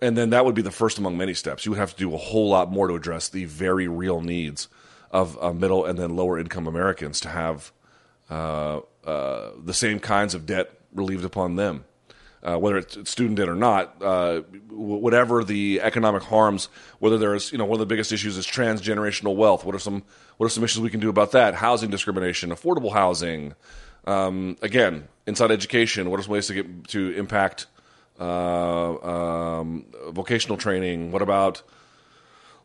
and then that would be the first among many steps. You would have to do a whole lot more to address the very real needs of uh, middle and then lower income Americans to have uh, uh, the same kinds of debt relieved upon them. Uh, whether it's student debt or not, uh, whatever the economic harms, whether there's, you know, one of the biggest issues is transgenerational wealth. What are some, what are some issues we can do about that? Housing discrimination, affordable housing. Um, again, inside education, what are some ways to get to impact uh, um, vocational training? What about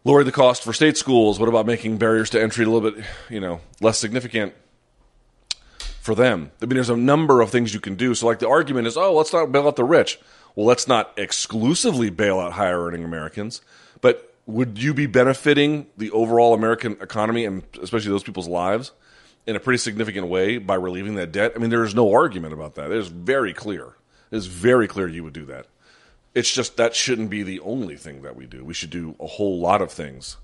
lowering the cost for state schools? What about making barriers to entry a little bit, you know, less significant for them? I mean, there's a number of things you can do. So, like, the argument is, oh, let's not bail out the rich. Well, let's not exclusively bail out higher earning Americans, but would you be benefiting the overall American economy and especially those people's lives in a pretty significant way by relieving that debt? I mean, there's no argument about that. It is very clear. It is very clear you would do that. It's just that shouldn't be the only thing that we do. We should do a whole lot of things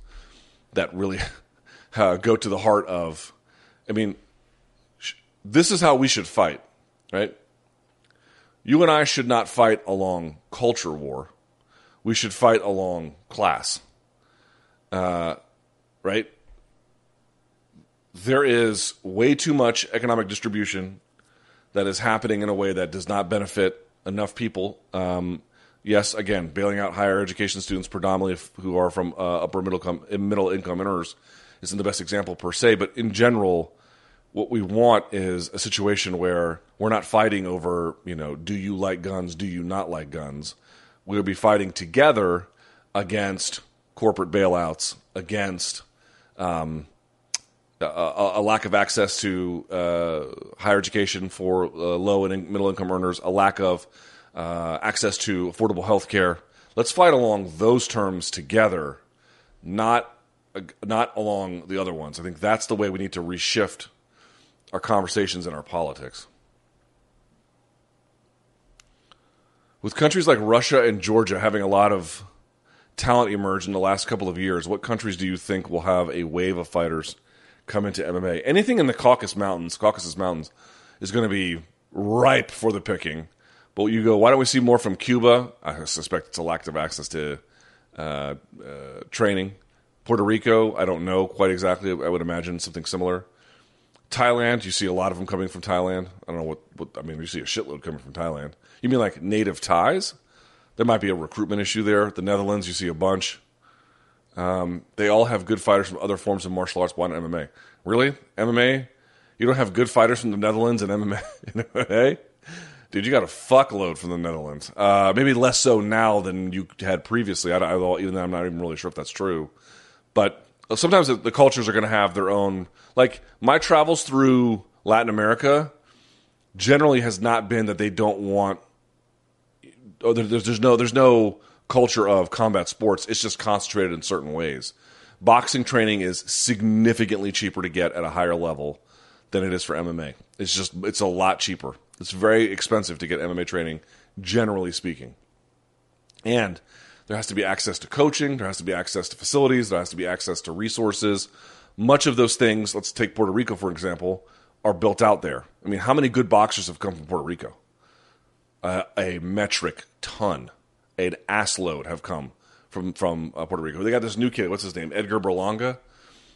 that really uh, go to the heart of. I mean, sh- this is how we should fight, right? You and I should not fight along culture war. We should fight along class. Uh, right? There is way too much economic distribution that is happening in a way that does not benefit enough people. Um, yes, again, bailing out higher education students, predominantly if, who are from uh, upper middle com- middle income earners, isn't the best example per se. But in general, what we want is a situation where we're not fighting over, you know, do you like guns, do you not like guns. We'll be fighting together against corporate bailouts, against um, a, lack of access to uh, higher education for uh, low and middle income earners, a lack of uh, access to affordable health care. Let's fight along those terms together, not not along the other ones. I think that's the way we need to reshift our conversations and our politics. With countries like Russia and Georgia having a lot of talent emerge in the last couple of years, what countries do you think will have a wave of fighters come into MMA? Anything in the Caucasus Mountains, Caucasus Mountains, is going to be ripe for the picking. But you go, why don't we see more from Cuba? I suspect it's a lack of access to uh, uh, training. Puerto Rico, I don't know quite exactly. I would imagine something similar. Thailand, you see a lot of them coming from Thailand. I don't know what, what I mean. You see a shitload coming from Thailand. You mean like native Thais? There might be a recruitment issue there. The Netherlands, you see a bunch. Um, they all have good fighters from other forms of martial arts, but not MMA. Really, MMA? You don't have good fighters from the Netherlands and MMA? MMA? Dude, you got a fuckload from the Netherlands. Uh, maybe less so now than you had previously. I, I, even I'm not even really sure if that's true, but sometimes the, cultures are going to have their own. Like my travels through Latin America generally has not been that they don't want. Oh, there's, there's no there's no culture of combat sports. It's just concentrated in certain ways. Boxing training is significantly cheaper to get at a higher level than it is for MMA. It's just it's a lot cheaper. It's very expensive to get MMA training, generally speaking. And there has to be access to coaching, there has to be access to facilities, there has to be access to resources. Much of those things, let's take Puerto Rico for example, are built out there. I mean, how many good boxers have come from Puerto Rico? Uh, a metric ton, an assload have come from from uh, Puerto Rico. They got this new kid. What's his name? Edgar Berlanga.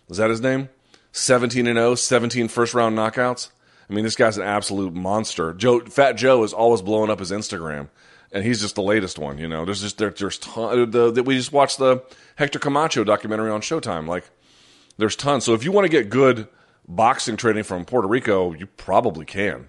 Is that his name? 17 and 0, 17 first round knockouts. I mean, this guy's an absolute monster. Joe, Fat Joe is always blowing up his Instagram, and he's just the latest one. You know, there's just there, there's ton, the, the, we just watched the Hector Camacho documentary on Showtime. Like, there's tons. So if you want to get good boxing training from Puerto Rico, you probably can.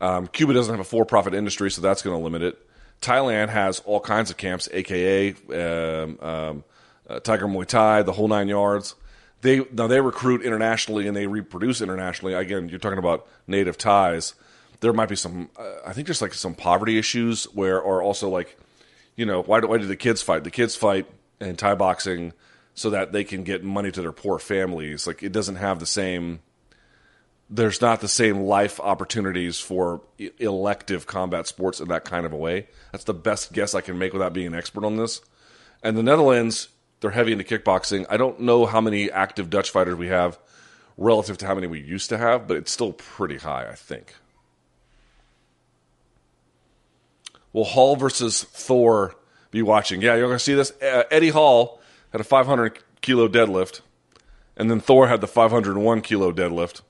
Um, Cuba doesn't have a for-profit industry, so that's going to limit it. Thailand has all kinds of camps, aka um, um, uh, Tiger Muay Thai, the whole nine yards. They now they recruit internationally and they reproduce internationally. Again, you're talking about native Thais. There might be some. Uh, I think there's like some poverty issues where, or also like, you know, why do why do the kids fight? The kids fight in Thai boxing so that they can get money to their poor families. Like it doesn't have the same. There's not the same life opportunities for elective combat sports in that kind of a way. That's the best guess I can make without being an expert on this. And the Netherlands, they're heavy into kickboxing. I don't know how many active Dutch fighters we have relative to how many we used to have, but it's still pretty high, I think. Will Hall versus Thor be watching? Yeah, you're going to see this. Uh, Eddie Hall had a 500 kilo deadlift, and then Thor had the 501 kilo deadlift,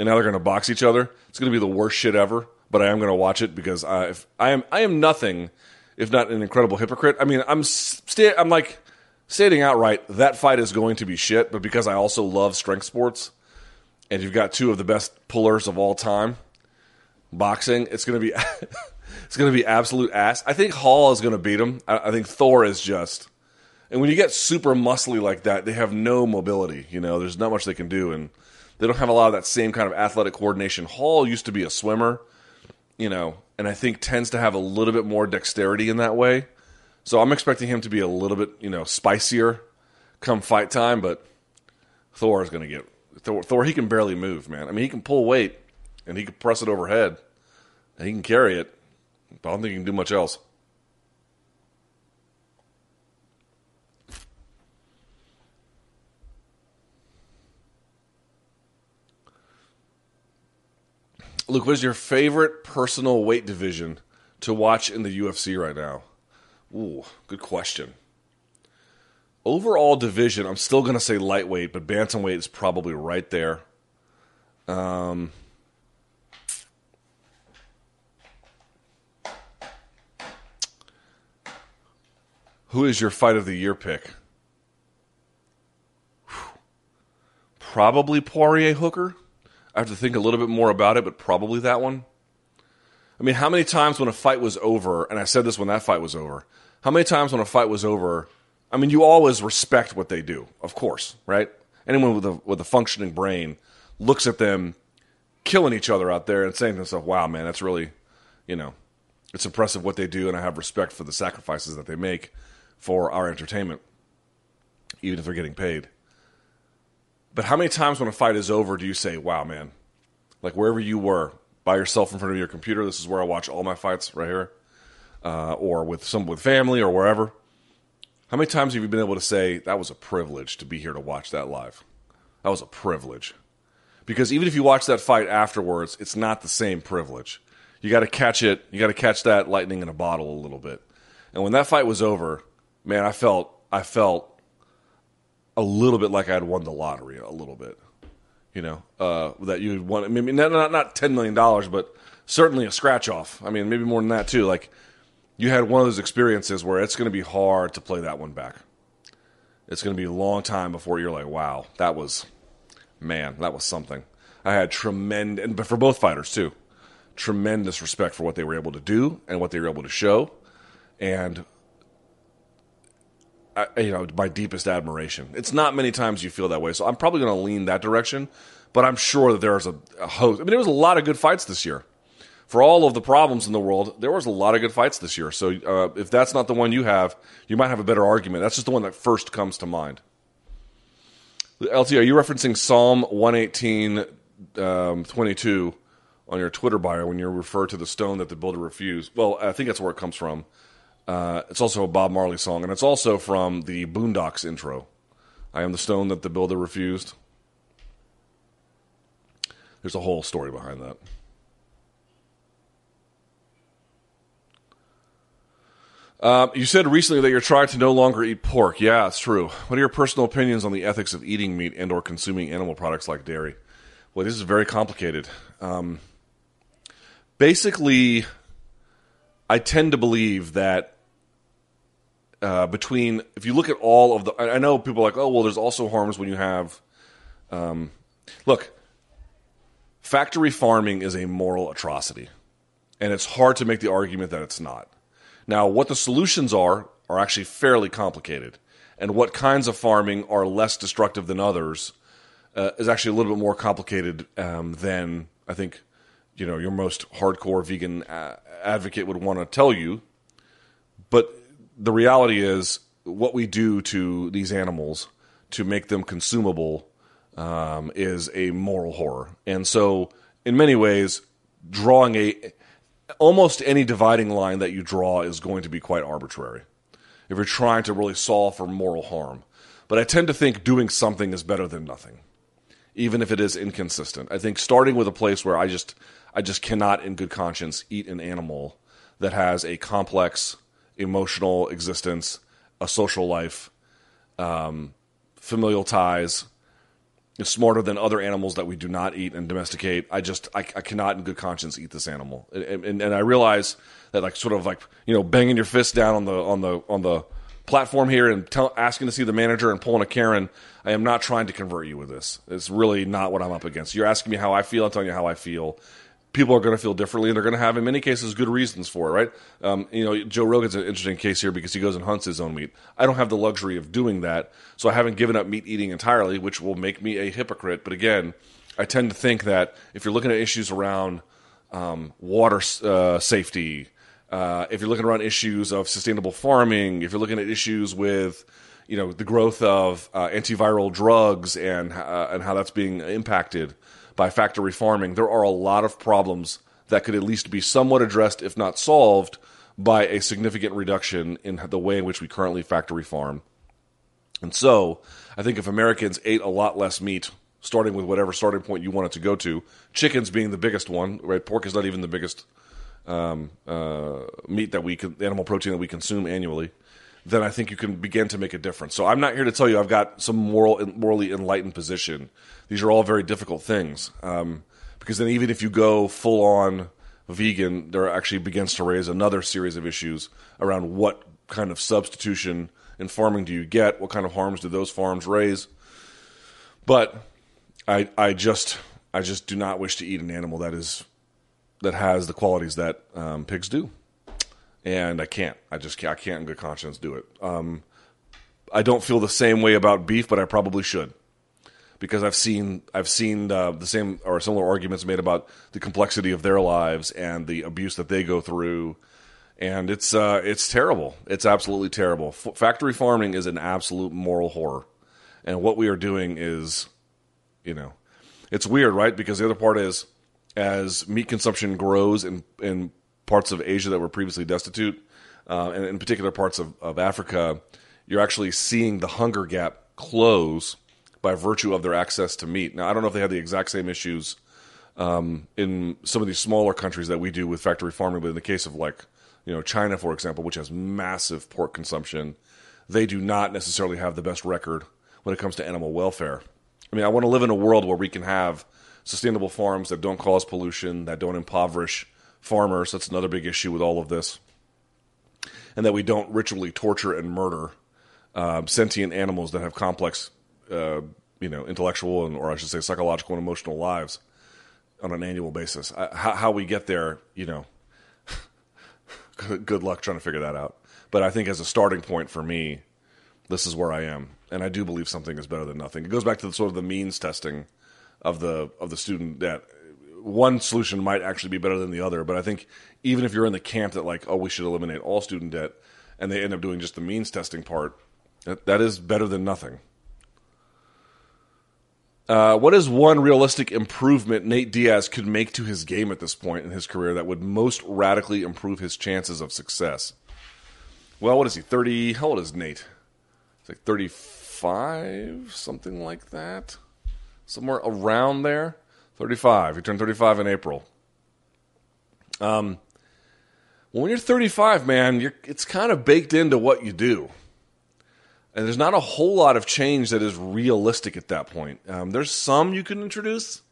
and now they're going to box each other. It's going to be the worst shit ever, but I am going to watch it because I, I am I am nothing if not an incredible hypocrite. I mean, I'm sta- I'm like stating outright that fight is going to be shit, but because I also love strength sports, and you've got two of the best pullers of all time, boxing, it's going to be it's going to be absolute ass. I think Hall is going to beat him. I, I think Thor is just. And when you get super muscly like that, they have no mobility. You know, there's not much they can do, and they don't have a lot of that same kind of athletic coordination. Hall used to be a swimmer, you know, and I think tends to have a little bit more dexterity in that way. So I'm expecting him to be a little bit, you know, spicier come fight time, but Thor is going to get Thor, Thor. He can barely move, man. I mean, he can pull weight and he can press it overhead and he can carry it, but I don't think he can do much else. Luke, what is your favorite personal weight division to watch in the UFC right now? Ooh, good question. Overall division, I'm still going to say lightweight, but bantamweight is probably right there. Um, who is your fight of the year pick? Probably Poirier Hooker. I have to think a little bit more about it, but probably that one. I mean, how many times when a fight was over, and I said this when that fight was over, how many times when a fight was over, I mean, you always respect what they do, of course, right? Anyone with a with a functioning brain looks at them killing each other out there and saying to themselves, "Wow, man, that's really, you know, it's impressive what they do, and I have respect for the sacrifices that they make for our entertainment, even if they're getting paid." But how many times when a fight is over do you say, "Wow, man," like wherever you were by yourself in front of your computer, this is where I watch all my fights right here, uh, or with some with family or wherever. How many times have you been able to say that was a privilege to be here to watch that live? That was a privilege. Because even if you watch that fight afterwards, it's not the same privilege. You got to catch it. You got to catch that lightning in a bottle a little bit. And when that fight was over, man, I felt I felt a little bit like I had won the lottery a little bit. You know, uh, that you would won. I mean, not not, not ten million dollars, but certainly a scratch off. I mean, maybe more than that too. Like you had one of those experiences where it's going to be hard to play that one back. It's going to be a long time before you're like, wow, that was, man, that was something. I had tremendous, but for both fighters too, tremendous respect for what they were able to do and what they were able to show, and I, you know, my deepest admiration. It's not many times you feel that way, so I'm probably going to lean that direction. But I'm sure that there's a, a host. I mean, there was a lot of good fights this year. For all of the problems in the world, there was a lot of good fights this year. So uh, if that's not the one you have, you might have a better argument. That's just the one that first comes to mind. LT, are you referencing Psalm 118, um, 22 on your Twitter bio when you refer to the stone that the builder refused? Well, I think that's where it comes from. Uh, it's also a Bob Marley song, and it's also from the Boondocks intro. I am the stone that the builder refused. There's a whole story behind that. Uh, you said recently that you're trying to no longer eat pork. Yeah, it's true. What are your personal opinions on the ethics of eating meat and/or consuming animal products like dairy? Well, this is very complicated. Um, basically, I tend to believe that uh, between if you look at all of the, I know people are like, oh well, there's also harms when you have. Um, look, factory farming is a moral atrocity, and it's hard to make the argument that it's not. Now, what the solutions are are actually fairly complicated, and what kinds of farming are less destructive than others uh, is actually a little bit more complicated um, than I think you know your most hardcore vegan uh, advocate would want to tell you. But the reality is, what we do to these animals to make them consumable um, is a moral horror. And so, in many ways, drawing a almost any dividing line that you draw is going to be quite arbitrary if you're trying to really solve for moral harm. But I tend to think doing something is better than nothing, even if it is inconsistent. I think starting with a place where I just I just cannot, in good conscience, eat an animal that has a complex emotional existence, a social life, um, familial ties, is smarter than other animals that we do not eat and domesticate. I just I, I cannot in good conscience eat this animal, and, and, and, I realize that like sort of like you know banging your fist down on the on the on the platform here and tell, asking to see the manager and pulling a Karen. I am not trying to convert you with this. It's really not what I'm up against. You're asking me how I feel. I'm telling you how I feel people are going to feel differently and they're going to have in many cases good reasons for it right? Um, you know joe rogan's an interesting case here because he goes and hunts his own meat. I don't have the luxury of doing that so i haven't given up meat eating entirely which will make me a hypocrite. But again i tend to think that if you're looking at issues around um, water uh, safety uh, if you're looking around issues of sustainable farming if you're looking at issues with you know the growth of uh, antiviral drugs and uh, and how that's being impacted by factory farming, there are a lot of problems that could at least be somewhat addressed, if not solved, by a significant reduction in the way in which we currently factory farm. And so, I think if Americans ate a lot less meat, starting with whatever starting point you want it to go to, chickens being the biggest one, right? Pork is not even the biggest um, uh, meat that we can, animal protein that we consume annually then I think you can begin to make a difference. So I'm not here to tell you I've got some moral, morally enlightened position. These are all very difficult things um, because then even if you go full on vegan, there actually begins to raise another series of issues around what kind of substitution in farming do you get? What kind of harms do those farms raise? But I I just I just do not wish to eat an animal that is that has the qualities that um, pigs do, and I can't. I just can't, I can't in good conscience do it. Um, I don't feel the same way about beef, but I probably should because I've seen I've seen uh, the same or similar arguments made about the complexity of their lives and the abuse that they go through, and it's uh, it's terrible. It's absolutely terrible. F- factory farming is an absolute moral horror, and what we are doing is, you know, it's weird, right? Because the other part is as meat consumption grows in in parts of Asia that were previously destitute, uh, and in particular parts of, of Africa, you're actually seeing the hunger gap close by virtue of their access to meat. Now, I don't know if they have the exact same issues um, in some of these smaller countries that we do with factory farming, but in the case of like you know China, for example, which has massive pork consumption, they do not necessarily have the best record when it comes to animal welfare. I mean, I want to live in a world where we can have sustainable farms that don't cause pollution, that don't impoverish farmers. That's another big issue with all of this. And that we don't ritually torture and murder uh, sentient animals that have complex, uh, you know, intellectual and, or I should say, psychological and emotional lives on an annual basis. Uh, how, how, we get there, you know, good luck trying to figure that out. But I think as a starting point for me, this is where I am, and I do believe something is better than nothing. It goes back to the, sort of the means testing of the of the student that one solution might actually be better than the other. But I think even if you're in the camp that like, oh, we should eliminate all student debt, and they end up doing just the means testing part, that, that is better than nothing. Uh, what is one realistic improvement Nate Diaz could make to his game at this point in his career that would most radically improve his chances of success? Well, what is he? Thirty? How old is Nate? It's like thirty-five, something like that somewhere around there. 35. He turned 35 in April. Um, when you're 35, man, you're, it's kind of baked into what you do. And there's not a whole lot of change that is realistic at that point. Um, there's some you can introduce.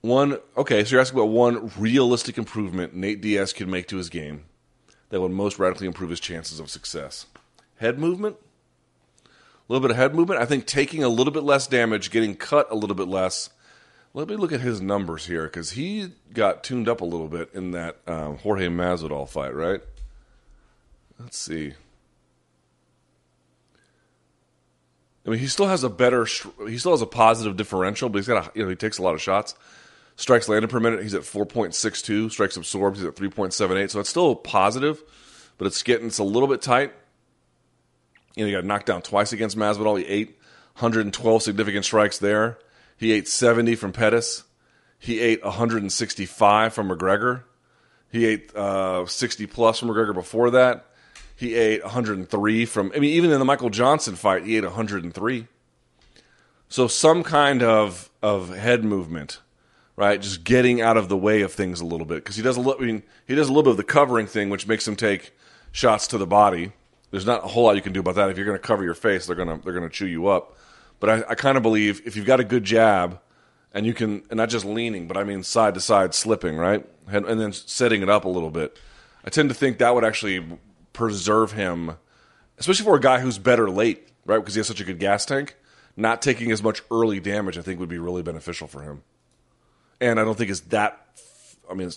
One, okay, so you're asking about one realistic improvement Nate Diaz could make to his game that would most radically improve his chances of success. Head movement? Little bit of head movement. I think taking a little bit less damage, getting cut a little bit less. Let me look at his numbers here because he got tuned up a little bit in that um, Jorge Masvidal fight, right? Let's see. I mean, he still has a better, he still has a positive differential, but he's got a, you know, he takes a lot of shots. Strikes landed per minute, he's at 4.62. Strikes absorbed, he's at 3.78. So it's still positive, but it's getting, it's a little bit tight. You know, he got knocked down twice against Masvidal. He ate 112 significant strikes there. He ate 70 from Pettis. He ate 165 from McGregor. He ate uh, 60 plus from McGregor before that. He ate 103 from. I mean, even in the Michael Johnson fight, he ate 103. So some kind of of head movement, right? Just getting out of the way of things a little bit because he does. I mean, he does a little bit of the covering thing, which makes him take shots to the body there's not a whole lot you can do about that. If you're going to cover your face, they're going to they're going to chew you up. But I, I kind of believe if you've got a good jab, and you can, and not just leaning, but I mean side to side slipping, right, and, and then setting it up a little bit. I tend to think that would actually preserve him, especially for a guy who's better late, right, because he has such a good gas tank. Not taking as much early damage, I think, would be really beneficial for him. And I don't think it's that. I mean,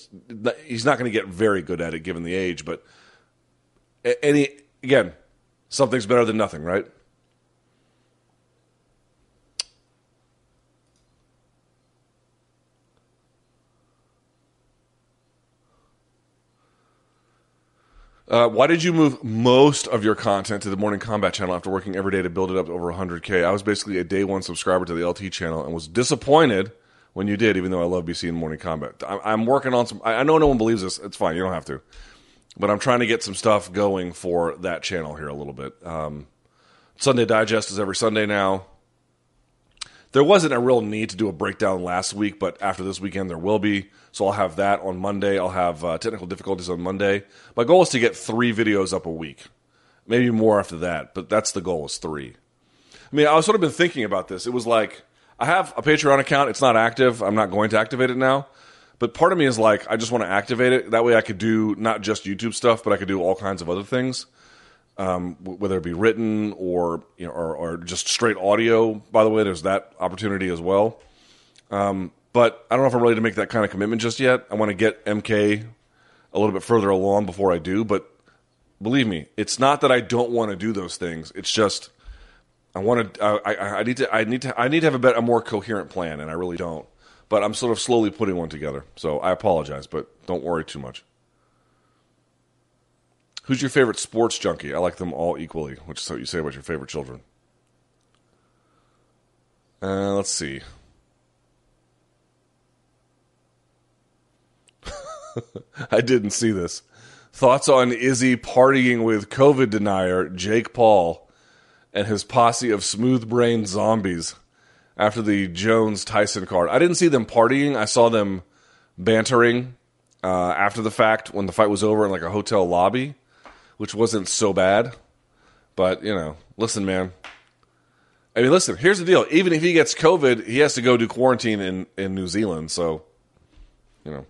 he's not going to get very good at it given the age, but any again, something's better than nothing, right? Uh, why did you move most of your content to the Morning Kombat channel after working every day to build it up to over 100K? I was basically a day one subscriber to the LT channel and was disappointed when you did, even though I love BC and Morning Kombat. I'm working on some. I know no one believes this. It's fine. You don't have to but I'm trying to get some stuff going for that channel here a little bit. Um, Sunday Digest is every Sunday now. There wasn't a real need to do a breakdown last week, but after this weekend there will be. So I'll have that on Monday. I'll have uh, technical difficulties on Monday. My goal is to get three videos up a week, maybe more after that, but that's the goal is three. I mean, I was sort of been thinking about this. It was like I have a Patreon account. It's not active. I'm not going to activate it now But part of me is like, I just want to activate it. That way, I could do not just YouTube stuff, but I could do all kinds of other things, um, whether it be written or you know, or, or, just straight audio. By the way, there's that opportunity as well. Um, but I don't know if I'm ready to make that kind of commitment just yet. I want to get MK a little bit further along before I do. But believe me, it's not that I don't want to do those things. It's just I want to. I, I, I need to. I need to. I need to have a, better, a more coherent plan, and I really don't but I'm sort of slowly putting one together. So I apologize, but don't worry too much. Who's your favorite sports junkie? I like them all equally, which is what you say about your favorite children. Uh, let's see. I didn't see this. Thoughts on Izzy partying with COVID denier Jake Paul and his posse of smooth brain zombies after the Jones Tyson card. I didn't see them partying. I saw them bantering uh, after the fact when the fight was over in like a hotel lobby, which wasn't so bad. But you know, listen, man. I mean, listen. Here's the deal. Even if he gets COVID, he has to go do quarantine in in New Zealand. So, you know.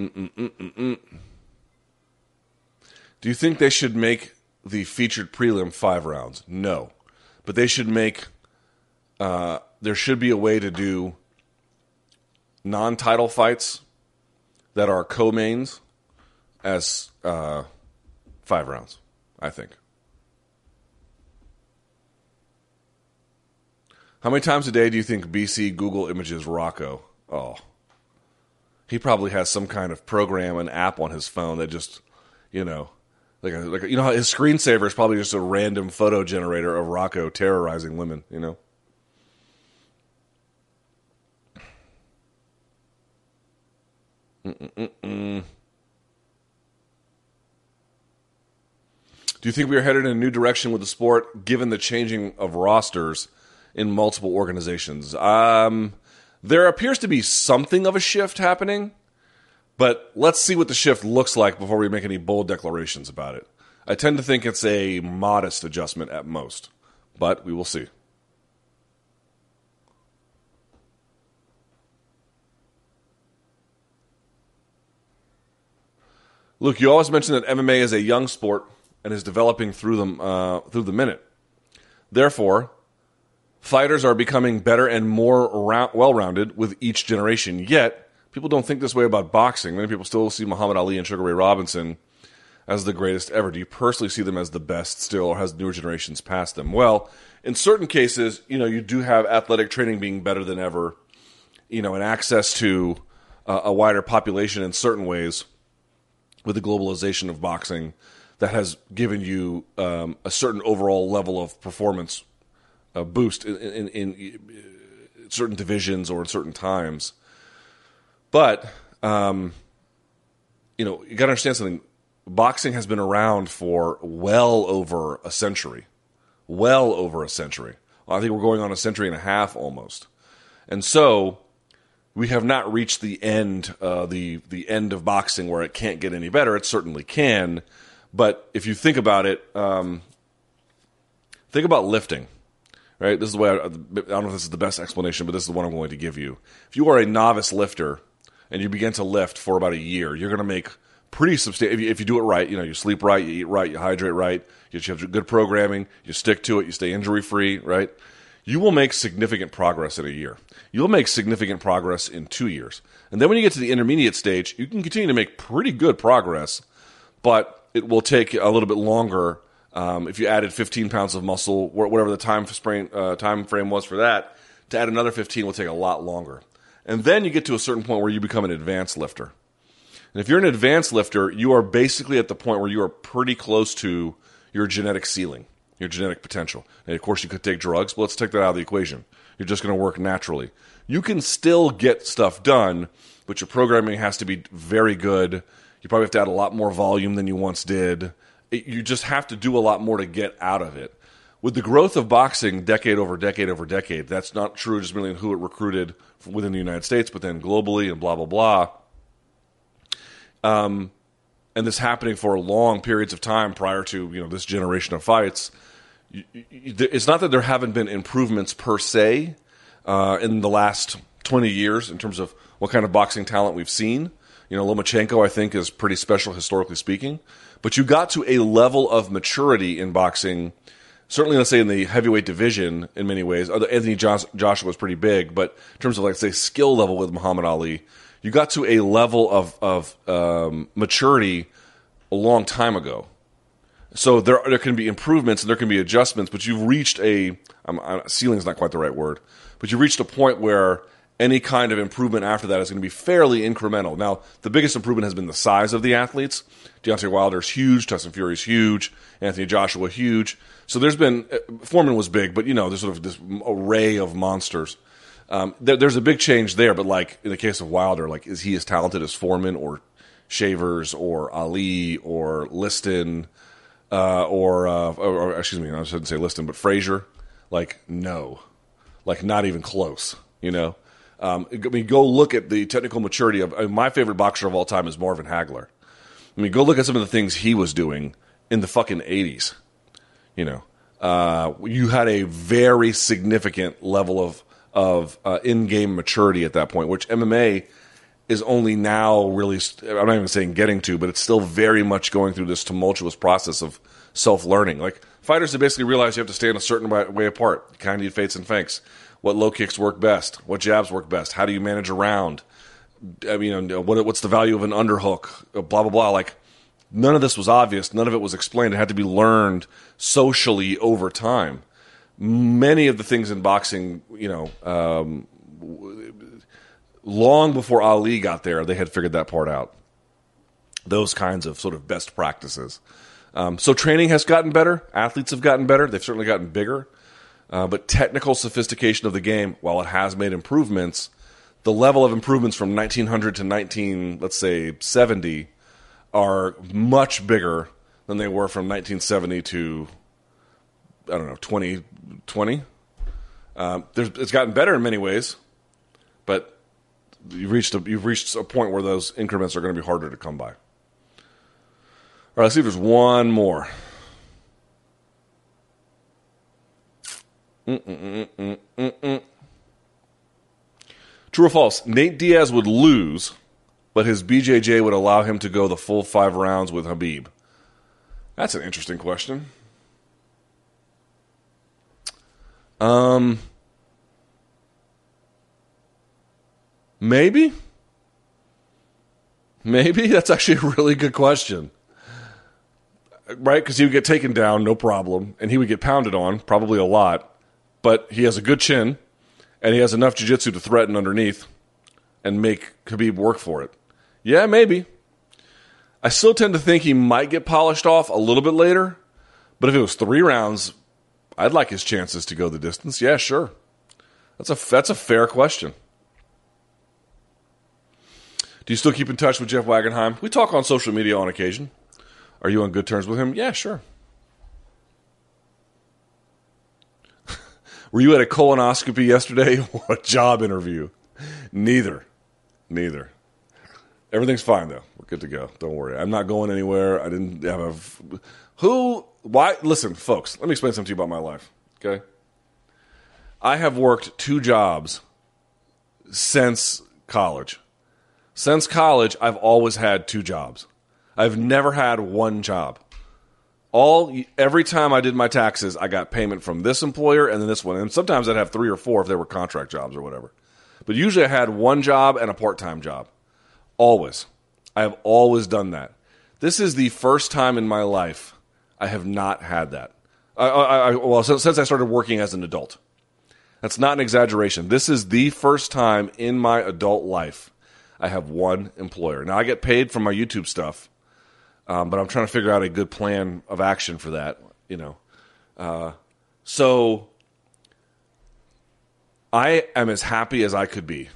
Mm-mm-mm-mm-mm. Do you think they should make the featured prelim five rounds? No, but they should make. Uh, there should be a way to do non-title fights that are co-mains as uh, five rounds. I think. How many times a day do you think BC Google images Rocco? Oh, he probably has some kind of program, an app on his phone that just, you know, like a, like a, you know his screensaver is probably just a random photo generator of Rocco terrorizing women. You know. Mm-mm-mm. Do you think we are headed in a new direction with the sport, given the changing of rosters in multiple organizations? Um, there appears to be something of a shift happening. But let's see what the shift looks like before we make any bold declarations about it. I tend to think it's a modest adjustment at most, but we will see. Luke, you always mention that MMA is a young sport and is developing through the, uh, through the minute. Therefore, fighters are becoming better and more well rounded with each generation. Yet, people don't think this way about boxing. Many people still see Muhammad Ali and Sugar Ray Robinson as the greatest ever. Do you personally see them as the best still, or has newer generations passed them? Well, in certain cases, you know, you do have athletic training being better than ever, you know, and access to uh, a wider population in certain ways with the globalization of boxing that has given you um, a certain overall level of performance uh, boost in, in, in, certain divisions or in certain times. But um, you know, you got to understand something. Boxing has been around for well over a century, well over a century. I think we're going on a century and a half almost, and so we have not reached the end, uh, the the end of boxing where it can't get any better. It certainly can, but if you think about it, um, think about lifting right? This is the way I, I, don't know if this is the best explanation, but this is the one I'm going to give you. If you are a novice lifter and you begin to lift for about a year, you're going to make pretty substantial. If, if, you do it right, you know, you sleep right, you eat right, you hydrate right, you have good programming, you stick to it, you stay injury free, right? You will make significant progress in a year. You'll make significant progress in two years. And then when you get to the intermediate stage, you can continue to make pretty good progress, but it will take a little bit longer. Um, if you added 15 pounds of muscle, whatever the time, frame, uh, time frame was for that, to add another 15 will take a lot longer. And then you get to a certain point where you become an advanced lifter. And if you're an advanced lifter, you are basically at the point where you are pretty close to your genetic ceiling, your genetic potential. And of course, you could take drugs, but let's take that out of the equation. You're just going to work naturally. You can still get stuff done, but your programming has to be very good. You probably have to add a lot more volume than you once did. It, you just have to do a lot more to get out of it with the growth of boxing decade over decade over decade, that's not true just merely in who it recruited within the United States, but then globally and blah blah blah. Um, and this happening for long periods of time prior to you know this generation of fights, it's not that there haven't been improvements per se uh, in the last 20 years in terms of what kind of boxing talent we've seen. You know, Lomachenko, I think, is pretty special historically speaking. But you got to a level of maturity in boxing, certainly, let's say, in the heavyweight division in many ways. Anthony Joshua was pretty big, but in terms of, like, say, skill level with Muhammad Ali, you got to a level of, of um, maturity a long time ago. So there, there can be improvements and there can be adjustments, but you've reached a ceiling is not quite the right word, but you've reached a point where any kind of improvement after that is going to be fairly incremental. Now, the biggest improvement has been the size of the athletes. Deontay Wilder's huge, Tyson Fury's huge, Anthony Joshua huge. So there's been uh, Foreman was big, but you know there's sort of this array of monsters. Um, there, there's a big change there, but like in the case of Wilder, like is he as talented as Foreman or Shavers or Ali or Liston uh, or, uh, or, or, excuse me, I shouldn't say Liston, but Frazier? Like no, like not even close. You know, um, I mean, go look at the technical maturity of I mean, my favorite boxer of all time is Marvin Hagler. I mean, go look at some of the things he was doing in the fucking eighties. You know, uh, you had a very significant level of of uh, in game maturity at that point, which MMA is only now really. I'm not even saying getting to, but it's still very much going through this tumultuous process of self learning. Like fighters have basically realized you have to stand a certain way apart. kind of feints and feints what low kicks work best, what jabs work best, how do you manage around? I mean, what, what's the value of an underhook? Blah blah blah. Like none of this was obvious. None of it was explained. It had to be learned socially over time. Many of the things in boxing, you know, um, long before Ali got there, they had figured that part out. Those kinds of sort of best practices. Um, so training has gotten better. Athletes have gotten better. They've certainly gotten bigger. Uh, but technical sophistication of the game, while it has made improvements, the level of improvements from 1900 to 19, let's say 70, are much bigger than they were from 1970 to I don't know 2020. Um, it's gotten better in many ways, but you've reached a, you've reached a point where those increments are going to be harder to come by. All right, let's see if there's one more. Mm-mm-mm-mm-mm. True or false? Nate Diaz would lose, but his BJJ would allow him to go the full five rounds with Khabib? That's an interesting question. Um, maybe. Maybe that's actually a really good question right? Because he would get taken down, no problem, and he would get pounded on, probably a lot but he has a good chin, and he has enough jiu-jitsu to threaten underneath and make Khabib work for it. Yeah, maybe. I still tend to think he might get polished off a little bit later, but if it was three rounds, I'd like his chances to go the distance. Yeah, sure. That's a that's a fair question. Do you still keep in touch with Jeff Wagenheim? We talk on social media on occasion. Are you on good terms with him? Yeah, sure. Were you at a colonoscopy yesterday or a job interview? Neither. Neither. Everything's fine though. We're good to go. Don't worry. I'm not going anywhere. I didn't have a. Who? Why? Listen, folks. Let me explain something to you about my life. Okay. I have worked two jobs since college. Since college, I've always had two jobs. I've never had one job all every time I did my taxes, I got payment from this employer and then this one, and sometimes I'd have three or four if they were contract jobs or whatever. But usually I had one job and a part time job. Always, I have always done that. This is the first time in my life I have not had that. I, I, I, well, since, since I started working as an adult, that's not an exaggeration. This is the first time in my adult life I have one employer. Now I get paid for my YouTube stuff um, but I'm trying to figure out a good plan of action for that. You know, uh, so I am as happy as I could be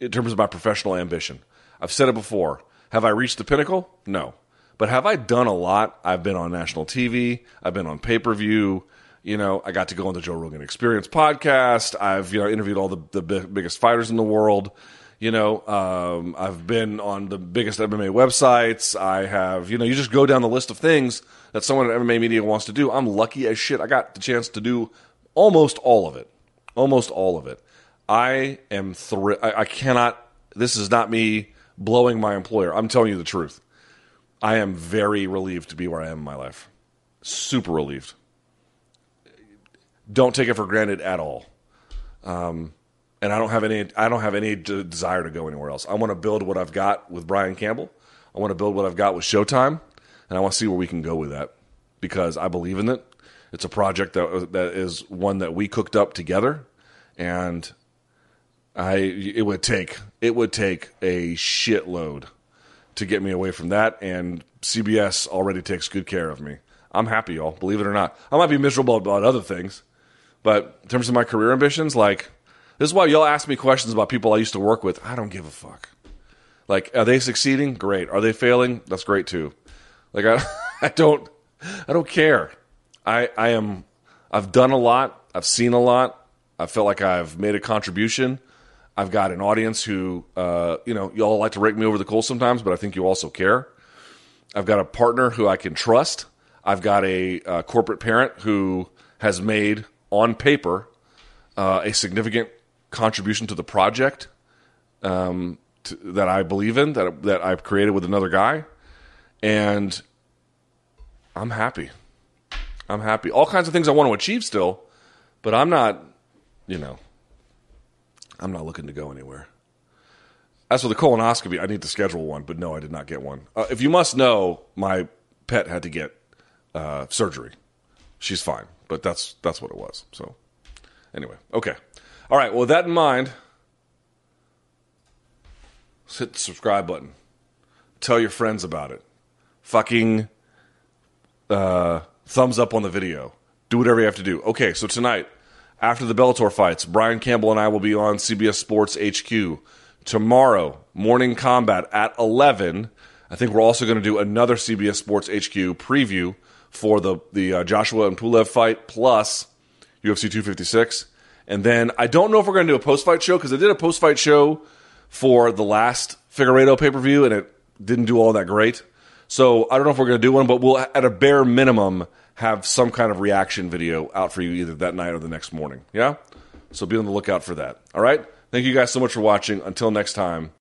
in terms of my professional ambition. I've said it before. Have I reached the pinnacle? No. But have I done a lot? I've been on national TV. I've been on pay per view. You know, I got to go on the Joe Rogan Experience podcast. I've you know interviewed all the the biggest fighters in the world You know, um, I've been on the biggest MMA websites. I have, you know, you just go down the list of things that someone at MMA Media wants to do. I'm lucky as shit. I got the chance to do almost all of it. Almost all of it. I am thrilled. I, I cannot. This is not me blowing my employer. I'm telling you the truth. I am very relieved to be where I am in my life. Super relieved. Don't take it for granted at all. Um, and I don't have any. I don't have any d- desire to go anywhere else. I want to build what I've got with Brian Campbell. I want to build what I've got with Showtime, and I want to see where we can go with that because I believe in it. It's a project that that is one that we cooked up together, and I it would take it would take a shitload to get me away from that, and CBS already takes good care of me. I'm happy, y'all. Believe it or not, I might be miserable about other things, but in terms of my career ambitions, like this is why y'all ask me questions about people I used to work with. I don't give a fuck. Like, are they succeeding? Great. Are they failing? That's great too. Like, I, I don't, I don't care. I, I am, I've done a lot. I've seen a lot. I felt like I've made a contribution. I've got an audience who, uh, you know, y'all like to rake me over the coals sometimes, but I think you also care. I've got a partner who I can trust. I've got a, uh, corporate parent who has made on paper uh, a significant contribution to the project um, to, that I believe in that that I've created with another guy, and I'm happy. I'm happy. All kinds of things I want to achieve still, but I'm not. You know, I'm not looking to go anywhere. As for the colonoscopy, I need to schedule one, but no, I did not get one. Uh, if you must know, my pet had to get uh, surgery. She's fine, but that's that's what it was. So, anyway, okay, all right. Well, with that in mind, hit the subscribe button. Tell your friends about it. Fucking uh, thumbs up on the video. Do whatever you have to do. Okay, so tonight, after the Bellator fights, Brian Campbell and I will be on CBS Sports HQ. Tomorrow, Morning Kombat at 11. I think we're also going to do another CBS Sports HQ preview for the, the uh, Joshua and Pulev fight plus UFC 256. And then I don't know if we're going to do a post fight show because I did a post fight show for the last Figueiredo pay per view and it didn't do all that great. So I don't know if we're going to do one, but we'll, at a bare minimum, have some kind of reaction video out for you either that night or the next morning. Yeah? So be on the lookout for that. All right? Thank you guys so much for watching. Until next time,